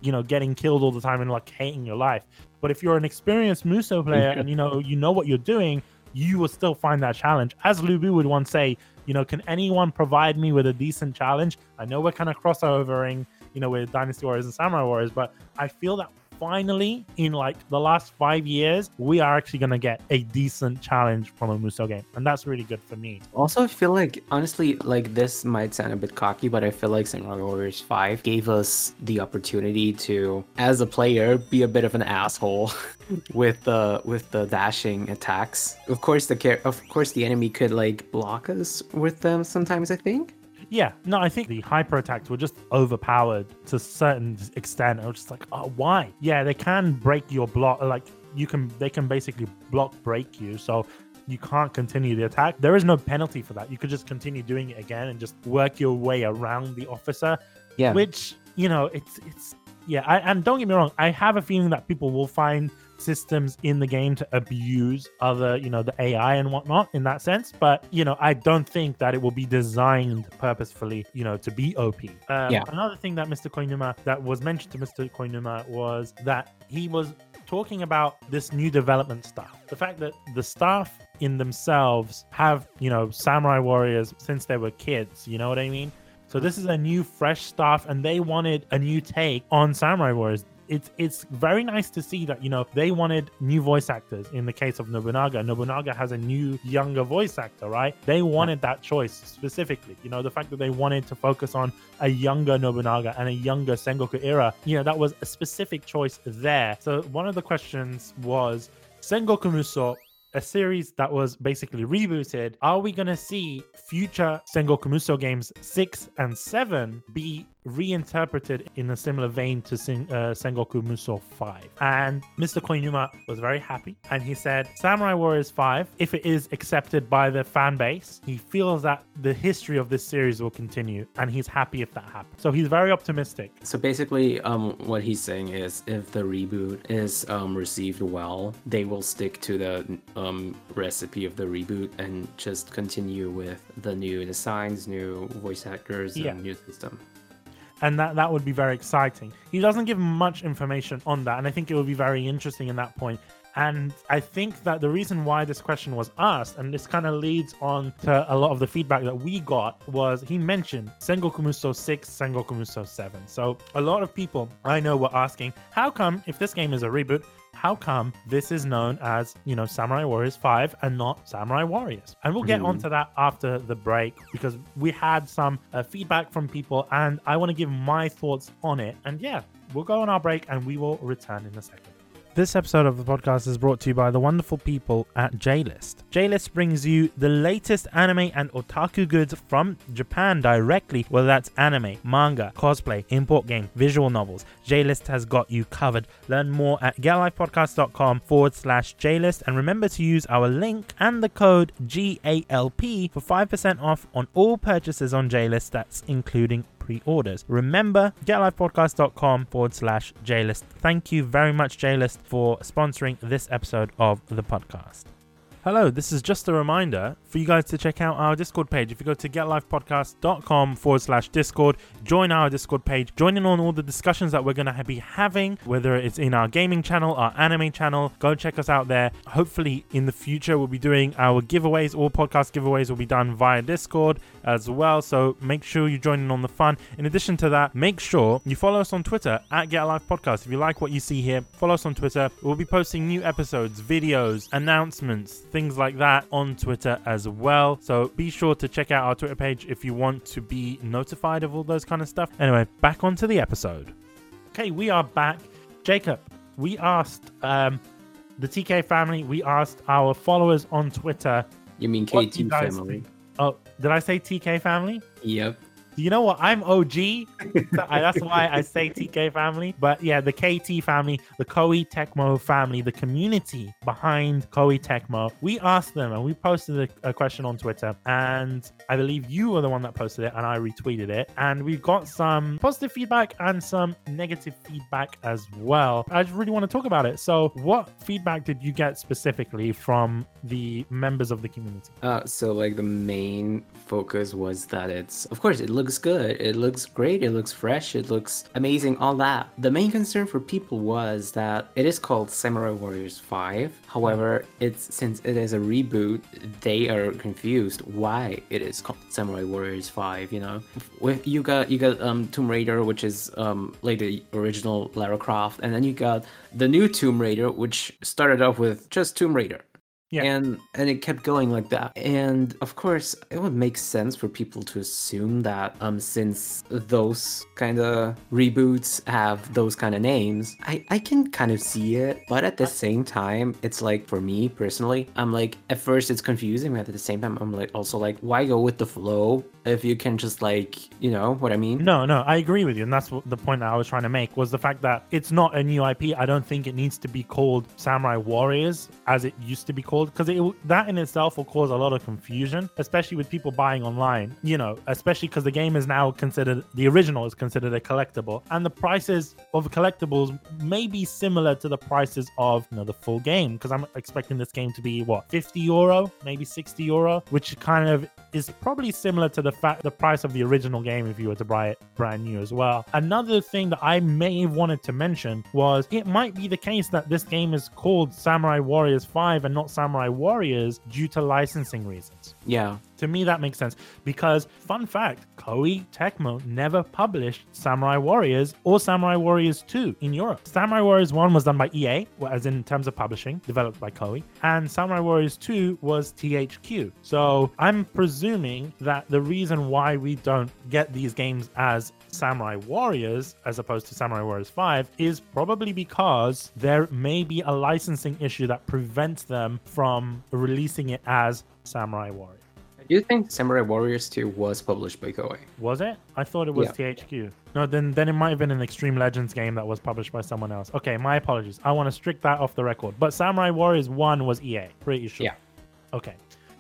you know, getting killed all the time and like hating your life. But if you're an experienced Muso player and you know you know what you're doing, you will still find that challenge. As Lu Bu would once say, you know, can anyone provide me with a decent challenge? I know we're kind of crossovering, you know, with Dynasty Warriors and Samurai Warriors, but I feel that finally, in like the last five years, we are actually going to get a decent challenge from a Muso game. And that's really good for me. Also, I feel like honestly, like this might sound a bit cocky, but I feel like Samurai Warriors 5 gave us the opportunity to, as a player, be a bit of an asshole with the with the dashing attacks. Of course, the care, of course the enemy could like block us with them sometimes. I think. Yeah, no, I think the hyper attacks were just overpowered to a certain extent. I was just like, oh, why? Yeah, they can break your block. Like you can, they can basically block break you. So you can't continue the attack, there is no penalty for that. You could just continue doing it again and just work your way around the officer. Yeah. Which you know, it's it's yeah. I, and don't get me wrong, I have a feeling that people will find systems in the game to abuse other, you know, the AI and whatnot in that sense. But you know, I don't think that it will be designed purposefully, you know, to be OP. Um, Yeah. Another thing that Mr. Koinuma that was mentioned to Mr. Koinuma was that he was talking about this new development stuff. The fact that the staff in themselves have, you know, samurai warriors since they were kids. You know what I mean? So this is a new, fresh staff, and they wanted a new take on samurai warriors. It's it's very nice to see that you know they wanted new voice actors. In the case of Nobunaga, Nobunaga has a new, younger voice actor, right? They wanted that choice specifically. You know, the fact that they wanted to focus on a younger Nobunaga and a younger Sengoku era, you know, that was a specific choice there. So one of the questions was Sengoku Muso, a series that was basically rebooted. Are we going to see future Sengoku Muso games 6 and 7 be reinterpreted in a similar vein to Sen- uh, Sengoku Muso 5? And Mr. Koinuma was very happy and he said Samurai Warriors 5, if it is accepted by the fan base, he feels that the history of this series will continue and he's happy if that happens. So he's very optimistic. So basically, um, what he's saying is, if the reboot is um, received well, they will stick to the um, recipe of the reboot and just continue with the new designs, new voice actors, Yeah. and new system. And that that would be very exciting. He doesn't give much information on that, and I think it would be very interesting in that point. And I think that the reason why this question was asked, and this kind of leads on to a lot of the feedback that we got, was he mentioned Sengoku Muso 6, Sengoku Muso 7. So a lot of people I know were asking, how come if this game is a reboot, how come this is known as, you know, Samurai Warriors 5 and not Samurai Warriors? And we'll get Mhm. onto that after the break because we had some uh, feedback from people and I want to give my thoughts on it. And yeah, we'll go on our break and we will return in a second. This episode of the podcast is brought to you by the wonderful people at JList. JList brings you the latest anime and otaku goods from Japan directly, whether that's anime, manga, cosplay, import game, visual novels. JList has got you covered. Learn more at getlifepodcast.com forward slash JList and remember to use our link and the code GALP for 5% off on all purchases on JList, that's including pre-orders. Remember, getlifepodcast.com forward slash JList. Thank you very much, JList, for sponsoring this episode of the podcast. Hello, this is just a reminder for you guys to check out our Discord page. If you go to getlifepodcast.com forward slash Discord, join our Discord page, join in on all the discussions that we're going to be having, whether it's in our gaming channel, our anime channel. Go check us out there. Hopefully, in the future, we'll be doing our giveaways. All podcast giveaways will be done via Discord as well. So make sure you join in on the fun. In addition to that, make sure you follow us on Twitter at Get Alive Podcast. If you like what you see here, follow us on Twitter. We'll be posting new episodes, videos, announcements, things like that on Twitter as well. So be sure to check out our Twitter page if you want to be notified of all those kind of stuff. Anyway, back onto the episode. Okay, we are back. Jacob, we asked um, the TK family, we asked our followers on Twitter. You mean What do you KT guys family? Oh, did I say TK family? Yep. You know what? I'm OG. so I- that's why I say TK family. But yeah, the KT family, the Koei Tecmo family, the community behind Koei Tecmo. We asked them and we posted a, a question on Twitter. And I believe you were the one that posted it and I retweeted it. And we got some positive feedback and some negative feedback as well. I just really want to talk about it. So, what feedback did you get specifically from the members of the community? Uh, so like the main focus was that it's, of course, it looks good, it looks great, it looks fresh, it looks amazing, all that. The main concern for people was that it is called Samurai Warriors 5. However, it's since it is a reboot, they are confused why it is called Samurai Warriors 5. You know, with you got you got um Tomb Raider, which is um like the original Lara Croft, and then you got the new Tomb Raider, which started off with just Tomb Raider Yeah. and and it kept going like that and of course it would make sense for people to assume that um since those kind of reboots have those kind of names i i can kind of see it but at the same time it's like for me personally i'm like at first it's confusing but at the same time i'm like also like why go with the flow if you can just like, you know what I mean? No, no, I agree with you, and that's what the point that I was trying to make was the fact that it's not a new IP. I don't think it needs to be called Samurai Warriors as it used to be called because it that in itself will cause a lot of confusion, especially with people buying online. You know, especially because the game is now considered the original is considered a collectible, and the prices of collectibles may be similar to the prices of you know the full game because I'm expecting this game to be what 50 euro, maybe 60 euro, which kind of is probably similar to the fact the price of the original game if you were to buy it brand new as well. Another thing that I may have wanted to mention was it might be the case that this game is called Samurai Warriors 5 and not Samurai Warriors due to licensing reasons. Yeah. To me, that makes sense because, fun fact, Koei Tecmo never published Samurai Warriors or Samurai Warriors 2 in Europe. Samurai Warriors 1 was done by EA, as in terms of publishing, developed by Koei, and Samurai Warriors 2 was THQ. So I'm presuming that the reason why we don't get these games as Samurai Warriors as opposed to Samurai Warriors 5 is probably because there may be a licensing issue that prevents them from releasing it as Samurai Warriors. Do you think Samurai Warriors 2 was published by Koei? Was it? I thought it was Yeah. THQ. No, then then it might have been an Extreme Legends game that was published by someone else. Okay, my apologies. I want to strict that off the record. But Samurai Warriors 1 was EA, pretty sure. Yeah. Okay.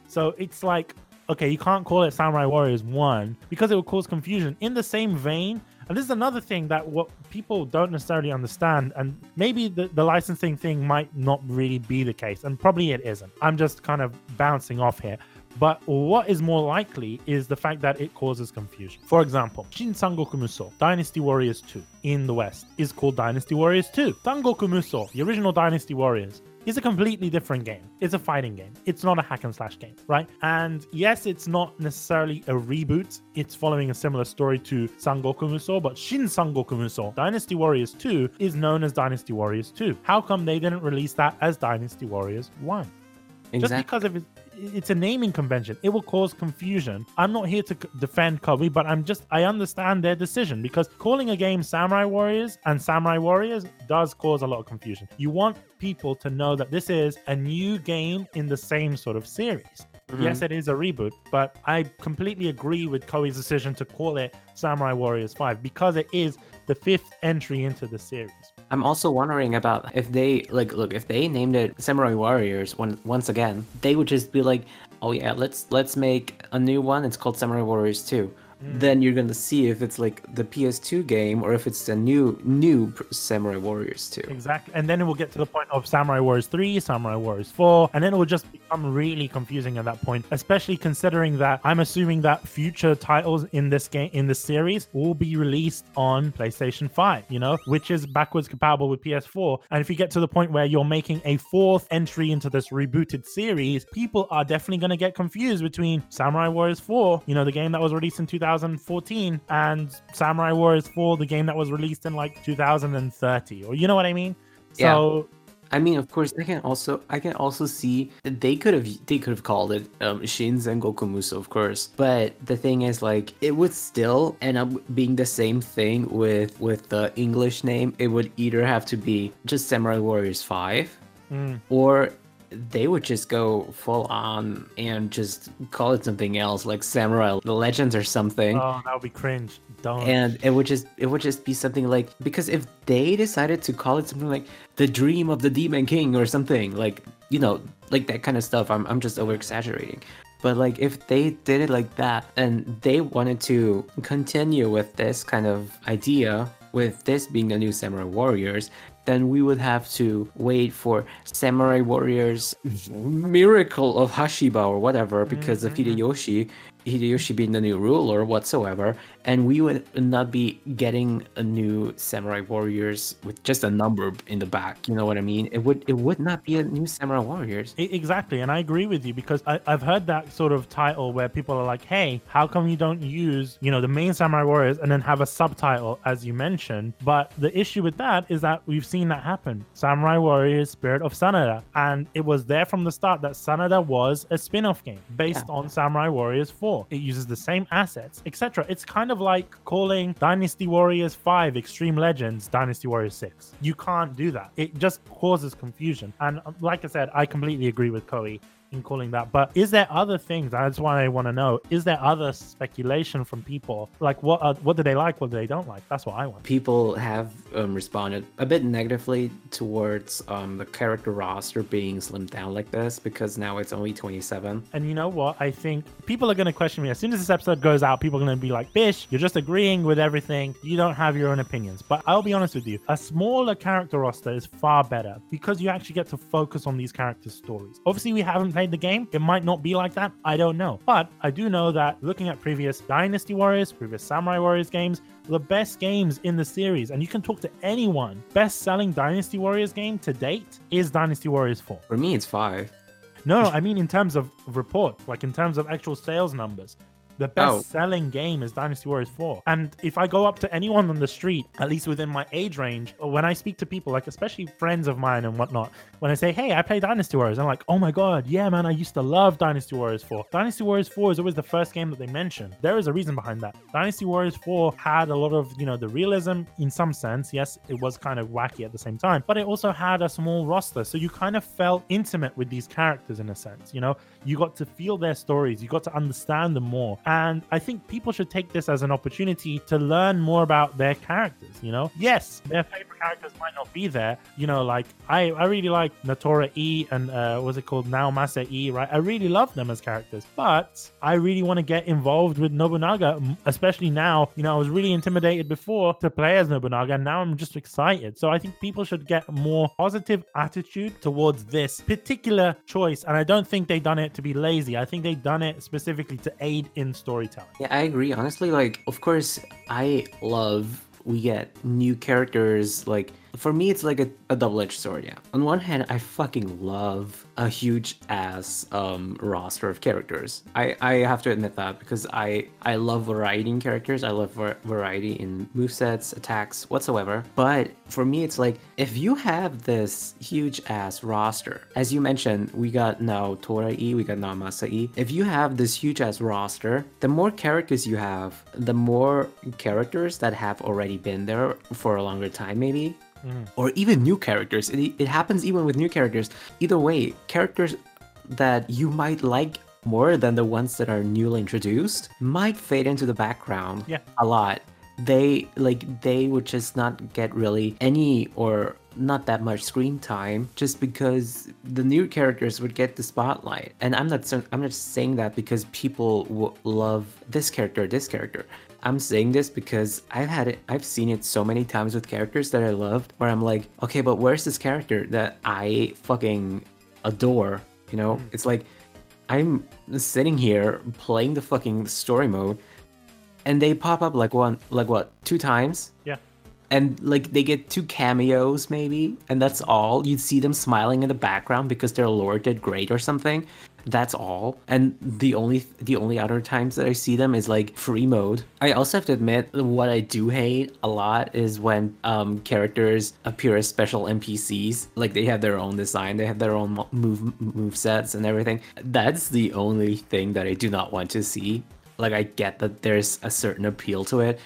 So it's like, okay, you can't call it Samurai Warriors 1 because it will cause confusion. In the same vein, and this is another thing that what people don't necessarily understand, and maybe the, the licensing thing might not really be the case, and probably it isn't. I'm just kind of bouncing off here. But what is more likely is the fact that it causes confusion. For example, Shin Sangoku Musou, Dynasty Warriors 2 in the West is called Dynasty Warriors 2. Sangoku Musou, the original Dynasty Warriors, is a completely different game. It's a fighting game. It's not a hack and slash game, right? And yes, it's not necessarily a reboot. It's following a similar story to Sangoku Musou, but Shin Sangoku Musou, Dynasty Warriors 2, is known as Dynasty Warriors 2. How come they didn't release that as Dynasty Warriors 1? Just because of it, it's a naming convention, it will cause confusion. I'm not here to defend Koei, but I'm just I understand their decision because calling a game Samurai Warriors and Samurai Warriors does cause a lot of confusion. You want people to know that this is a new game in the same sort of series. Mm-hmm. Yes, it is a reboot, but I completely agree with Koei's decision to call it Samurai Warriors 5 because it is the fifth entry into the series. I'm also wondering about if they like look if they named it Samurai Warriors one, once again, they would just be like, "Oh yeah, let's let's make a new one. It's called Samurai Warriors 2." Then you're to see if it's like the PS2 game or if it's the new new Samurai Warriors 2. Exactly. And then it will get to the point of Samurai Warriors 3, Samurai Warriors 4, and then it will just become really confusing at that point, especially considering that I'm assuming that future titles in this game in this series will be released on PlayStation 5, you know, which is backwards compatible with PS4. And if you get to the point where you're making a fourth entry into this rebooted series, people are definitely to get confused between Samurai Warriors 4, you know, the game that was released in 2014, and Samurai Warriors 4, the game that was released in like 2030, or you know what I mean? Yeah. So I mean, of course, I can also I can also see that they could have they could have called it um, Shin Sengoku Musou, of course. But the thing is, like, it would still end up being the same thing with with the English name. It would either have to be just Samurai Warriors Five, Mm. or they would just go full on and just call it something else, like Samurai Legends or something Oh, that would be cringe. Don't. and it would just it would just be something like because if they decided to call it something like the dream of the demon king or something like you know like that kind of stuff i'm, I'm just over exaggerating but like if they did it like that and they wanted to continue with this kind of idea with this being the new samurai warriors then we would have to wait for samurai warriors miracle of hashiba or whatever because of mm-hmm. hideyoshi Hideyoshi being the new ruler whatsoever, and we would not be getting a new Samurai Warriors with just a number in the back. You know what I mean? It would it would not be a new Samurai Warriors. Exactly, and I agree with you because I, I've heard that sort of title where people are like, "Hey, how come you don't use, you know, the main Samurai Warriors and then have a subtitle as you mentioned?" But the issue with that is that we've seen that happen. Samurai Warriors: Spirit of Sanada, and it was there from the start that Sanada was a spin-off game based Yeah. on Samurai Warriors 4. It uses the same assets, etc. It's kind of like calling Dynasty Warriors 5 Extreme Legends Dynasty Warriors 6. You can't do that. It just causes confusion. And uh, like I said, I completely agree with Koei. In calling that. But is there other things? That's why I want to know. Is there other speculation from people? Like what uh, what do they like? What do they don't like? That's what I want. People have um, responded a bit negatively towards um, the character roster being slimmed down like this because now it's only 27. And you know what? I think people are going to question me as soon as this episode goes out. People are going to be like, "Bish, you're just agreeing with everything. You don't have your own opinions." But I'll be honest with you. A smaller character roster is far better because you actually get to focus on these characters' stories. Obviously, we haven't played the game. It might not be like that. I don't know. But I do know that looking at previous Dynasty Warriors, previous Samurai Warriors games, the best games in the series, and you can talk to anyone, best selling Dynasty Warriors game to date is Dynasty Warriors 4. For me, it's five. No, I mean in terms of report, like in terms of actual sales numbers. The best Oh. selling game is Dynasty Warriors 4. And if I go up to anyone on the street, at least within my age range, or when I speak to people, like especially friends of mine and whatnot, when I say, hey, I play Dynasty Warriors, I'm like, oh my God, yeah, man, I used to love Dynasty Warriors 4. Dynasty Warriors 4 is always the first game that they mention. There is a reason behind that. Dynasty Warriors 4 had a lot of, you know, the realism in some sense. Yes, it was kind of wacky at the same time, but it also had a small roster. So you kind of felt intimate with these characters in a sense, you know? You got to feel their stories, you got to understand them more. And I think people should take this as an opportunity to learn more about their characters, you know? Yes, their favorite characters might not be there. You know, like I, I really like Natora E and uh what's it called? Naomasa E, right? I really love them as characters, but I really want to get involved with Nobunaga, especially now. You know, I was really intimidated before to play as Nobunaga, and now I'm just excited. So I think people should get more positive attitude towards this particular choice. And I don't think they've done it to be lazy. I think they've done it specifically to aid in storytelling. Yeah, I agree. Honestly, like, of course, I love we get new characters. Like, for me, it's like a, a double edged sword. Yeah. On one hand, I fucking love a huge ass um, roster of characters. I, I have to admit that because I I love variety in characters. I love var- variety in movesets, attacks, whatsoever. But for me, it's like if you have this huge ass roster, as you mentioned, we got now Tora E, we got now Masa E. If you have this huge ass roster, the more characters you have, the more characters that have already been there for a longer time, maybe, Mm-hmm. or even new characters. It, it happens even with new characters. Either way, characters that you might like more than the ones that are newly introduced might fade into the background Yeah. a lot. They like they would just not get really any or not that much screen time just because the new characters would get the spotlight. And I'm not I'm not saying that because people w- love this character or this character. I'm saying this because I've had it I've seen it so many times with characters that I loved where I'm like, okay, but where's this character that I fucking adore? You know? Mm. It's like I'm sitting here playing the fucking story mode and they pop up like one like what, two times? Yeah. and like they get two cameos maybe and that's all you'd see them smiling in the background because their lore did great or something that's all. And the only the only other times that i see them is like free mode. I also have to admit what i do hate a lot is when um characters appear as special npcs like they have their own design they have their own move move sets and everything. That's the only thing that i do not want to see. Like i get that there's a certain appeal to it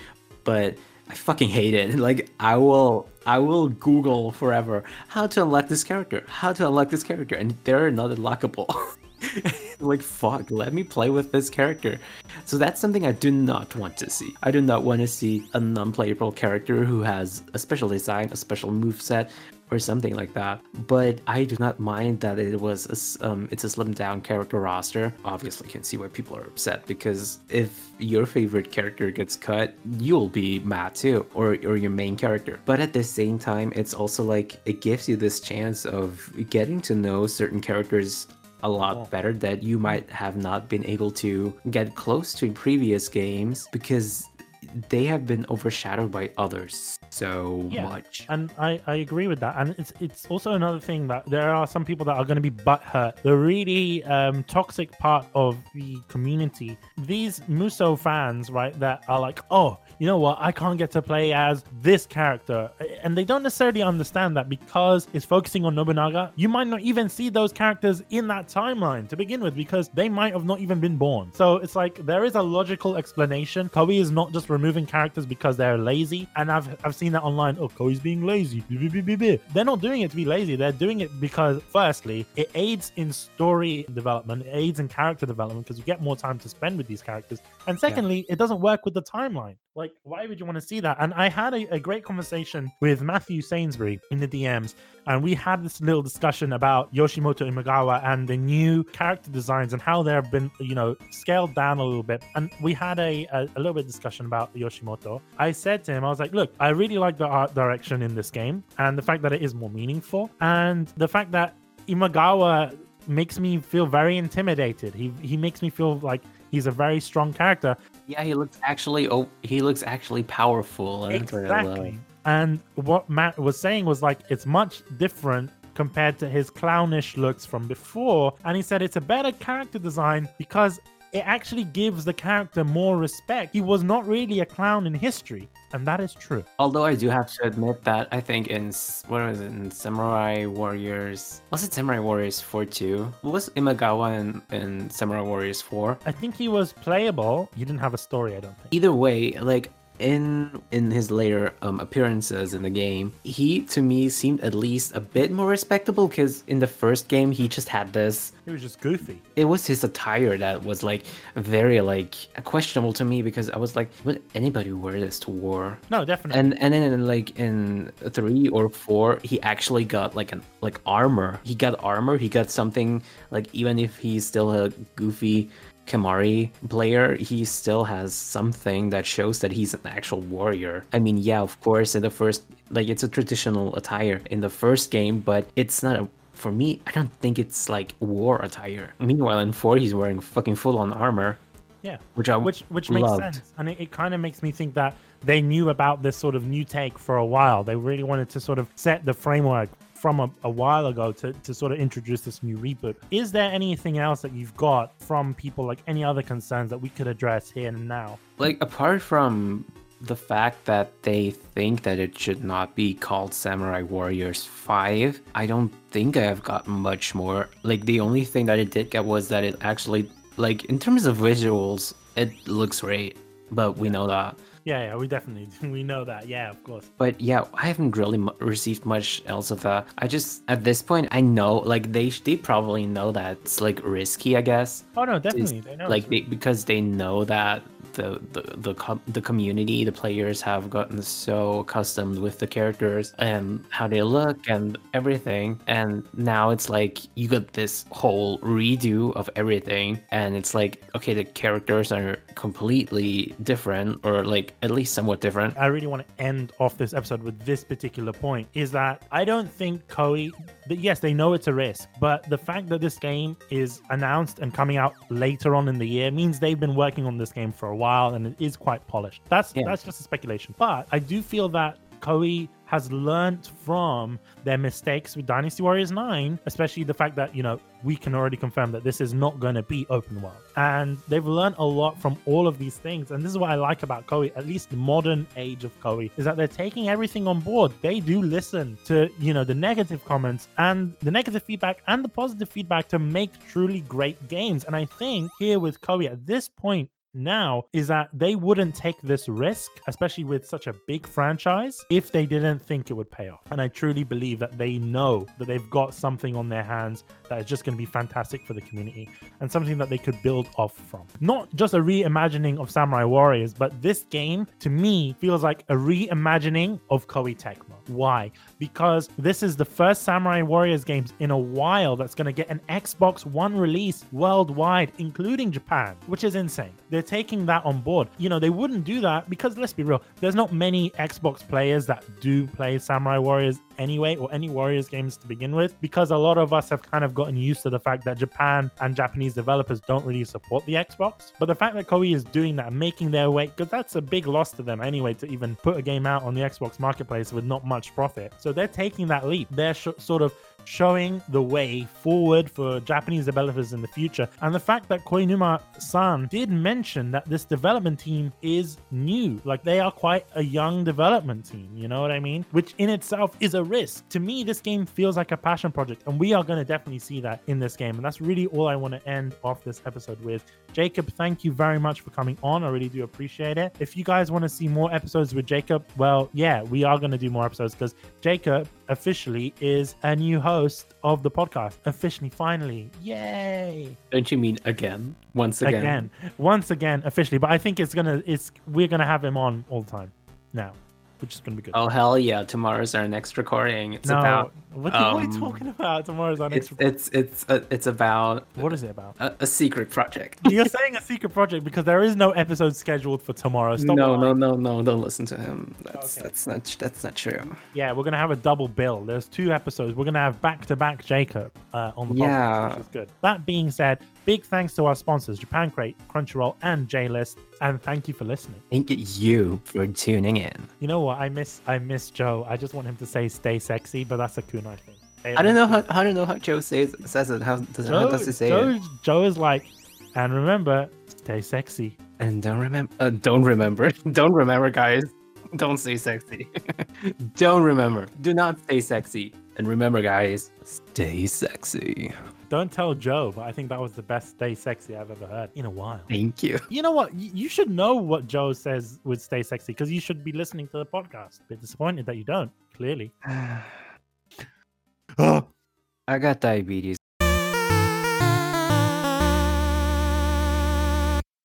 but I fucking hate it. Like I will I will Google forever how to unlock this character, how to unlock this character, and they're not unlockable. like fuck, let me play with this character. So that's something I do not want to see. I do not want to see a non-playable character who has a special design, a special move set, or something like that. But I do not mind that it was a, um, it's a slimmed down character roster. Obviously, can see why people are upset because if your favorite character gets cut, you'll be mad too, or or your main character. But at the same time, it's also like it gives you this chance of getting to know certain characters a lot Oh. better that you might have not been able to get close to in previous games because they have been overshadowed by others so Yeah. much. And I, I agree with that. And it's it's also another thing that there are some people that are going to be butthurt. The really um, toxic part of the community. These Muso fans, right, that are like, oh, you know what? I can't get to play as this character. and they don't necessarily understand that because it's focusing on Nobunaga, you might not even see those characters in that timeline to begin with because they might have not even been born. So it's like there is a logical explanation. Koei is not just removing characters because they're lazy, and I've I've seen that online. Oh, Koei's being lazy. They're not doing it to be lazy. They're doing it because firstly, it aids in story development, it aids in character development because you get more time to spend with these characters, and secondly, yeah. it doesn't work with the timeline. Like, why would you want to see that? And I had a, a great conversation with Matthew Sainsbury in the DMs, and we had this little discussion about Yoshimoto Imagawa and the new character designs and how they've been, you know, scaled down a little bit. And we had a, a, a little bit discussion about Yoshimoto. I said to him, I was like, look, I really like the art direction in this game and the fact that it is more meaningful and the fact that Imagawa makes me feel very intimidated. He he makes me feel like he's a very strong character. Yeah, he looks actually oh he looks actually powerful. Exactly. And what Matt was saying was like it's much different compared to his clownish looks from before. And he said it's a better character design because it actually gives the character more respect. He was not really a clown in history, and that is true. Although I do have to admit that I think in what was it in Samurai Warriors was it Samurai Warriors 4 2? Was Imagawa in, in Samurai Warriors 4? I think he was playable. He didn't have a story, I don't think. Either way, like in in his later um, appearances in the game, he to me seemed at least a bit more respectable because in the first game he just had this. He was just goofy. It was his attire that was like very like questionable to me because I was like, would anybody wear this to war? No, definitely. And and then like in three or four, he actually got like an like armor. He got armor. He got something like even if he's still a goofy Kemari player, he still has something that shows that he's an actual warrior. I mean, yeah, of course, in the first, like, it's a traditional attire in the first game, but it's not a for me, I don't think it's like war attire. Meanwhile, in four, he's wearing fucking full on armor. Yeah, which I which which makes loved. sense, and it, it kind of makes me think that they knew about this sort of new take for a while. They really wanted to sort of set the framework from a, a, while ago to, to sort of introduce this new reboot. Is there anything else that you've got from people, like any other concerns that we could address here and now? Like, apart from the fact that they think that it should not be called Samurai Warriors 5, I don't think I have got much more. Like, the only thing that it did get was that it actually, like, in terms of visuals, it looks great, but we know that. Yeah, yeah, we definitely we know that. Yeah, of course. But yeah, I haven't really m- received much else of that. I just at this point I know like they they probably know that it's like risky, I guess. Oh no, definitely they know. Like they, because they know that the the the, the community, the players have gotten so accustomed with the characters and how they look and everything, and now it's like you got this whole redo of everything, and it's like okay, the characters are completely different, or like at least somewhat different. I really want to end off this episode with this particular point: is that I don't think Koei. That yes, they know it's a risk, but the fact that this game is announced and coming out later on in the year means they've been working on this game for a while and it is quite polished. That's yeah. that's just a speculation. But I do feel that Koei has learned from their mistakes with Dynasty Warriors 9, especially the fact that, you know, we can already confirm that this is not going to be open world. And they've learned a lot from all of these things. And this is what I like about Koei, at least the modern age of Koei, is that they're taking everything on board. They do listen to, you know, the negative comments and the negative feedback and the positive feedback to make truly great games. And I think here with Koei at this point now is that they wouldn't take this risk, especially with such a big franchise, if they didn't think it would pay off. And I truly believe that they know that they've got something on their hands that is just going to be fantastic for the community and something that they could build off from. Not just a reimagining of Samurai Warriors, but this game to me feels like a reimagining of Koei Tecmo. Why? Because this is the first Samurai Warriors games in a while that's going to get an Xbox One release worldwide, including Japan, which is insane. They're taking that on board. You know, they wouldn't do that because let's be real, there's not many Xbox players that do play Samurai Warriors anyway, or any Warriors games to begin with, because a lot of us have kind of gotten used to the fact that Japan and Japanese developers don't really support the Xbox. But the fact that Koei is doing that making their way, because that's a big loss to them anyway, to even put a game out on the Xbox marketplace with not much profit. So they're taking that leap. They're sh- sort of showing the way forward for Japanese developers in the future. And the fact that Koinuma san did mention that this development team is new, like they are quite a young development team, you know what I mean? Which in itself is a risk. To me, this game feels like a passion project, and we are going to definitely see that in this game. And that's really all I want to end off this episode with. Jacob, thank you very much for coming on. I really do appreciate it. If you guys want to see more episodes with Jacob, well, yeah, we are going to do more episodes because Jacob officially is a new host of the podcast. Officially, finally. Yay. Don't you mean again? Once again? Again. Once again, officially. But I think it's gonna it's we're gonna have him on all the time now. Which is gonna be good. Oh hell yeah! Tomorrow's our next recording. It's no, about what, what are you um, talking about? Tomorrow's our next. it's it's it's uh, it's about what is it about? a, a secret project. You're saying a secret project because there is no episode scheduled for tomorrow. Stop no, no, no, no! Don't listen to him. That's Okay. that's not that's not true. Yeah, we're gonna have a double bill. There's two episodes. We're gonna have back to back Jacob uh, on the podcast, Yeah. which is good. That being said, big thanks to our sponsors, Japan Crate, Crunchyroll, and JList, and thank you for listening. Thank you for tuning in. You know what? I miss I miss Joe. I just want him to say "stay sexy," but that's a kunai thing. Hey, I don't know how I don't know how Joe says says it. How does, how Joe, does he say Joe, it? Joe is like, and remember, stay sexy. And don't remember. Uh, don't remember. Don't remember, guys. Don't say sexy. don't remember. Do not stay sexy. And remember, guys, stay sexy. Don't tell Joe, but I think that was the best "stay sexy" I've ever heard in a while. Thank you. You know what? You should know what Joe says with "stay sexy" because you should be listening to the podcast. Bit disappointed that you don't. Clearly. I got diabetes.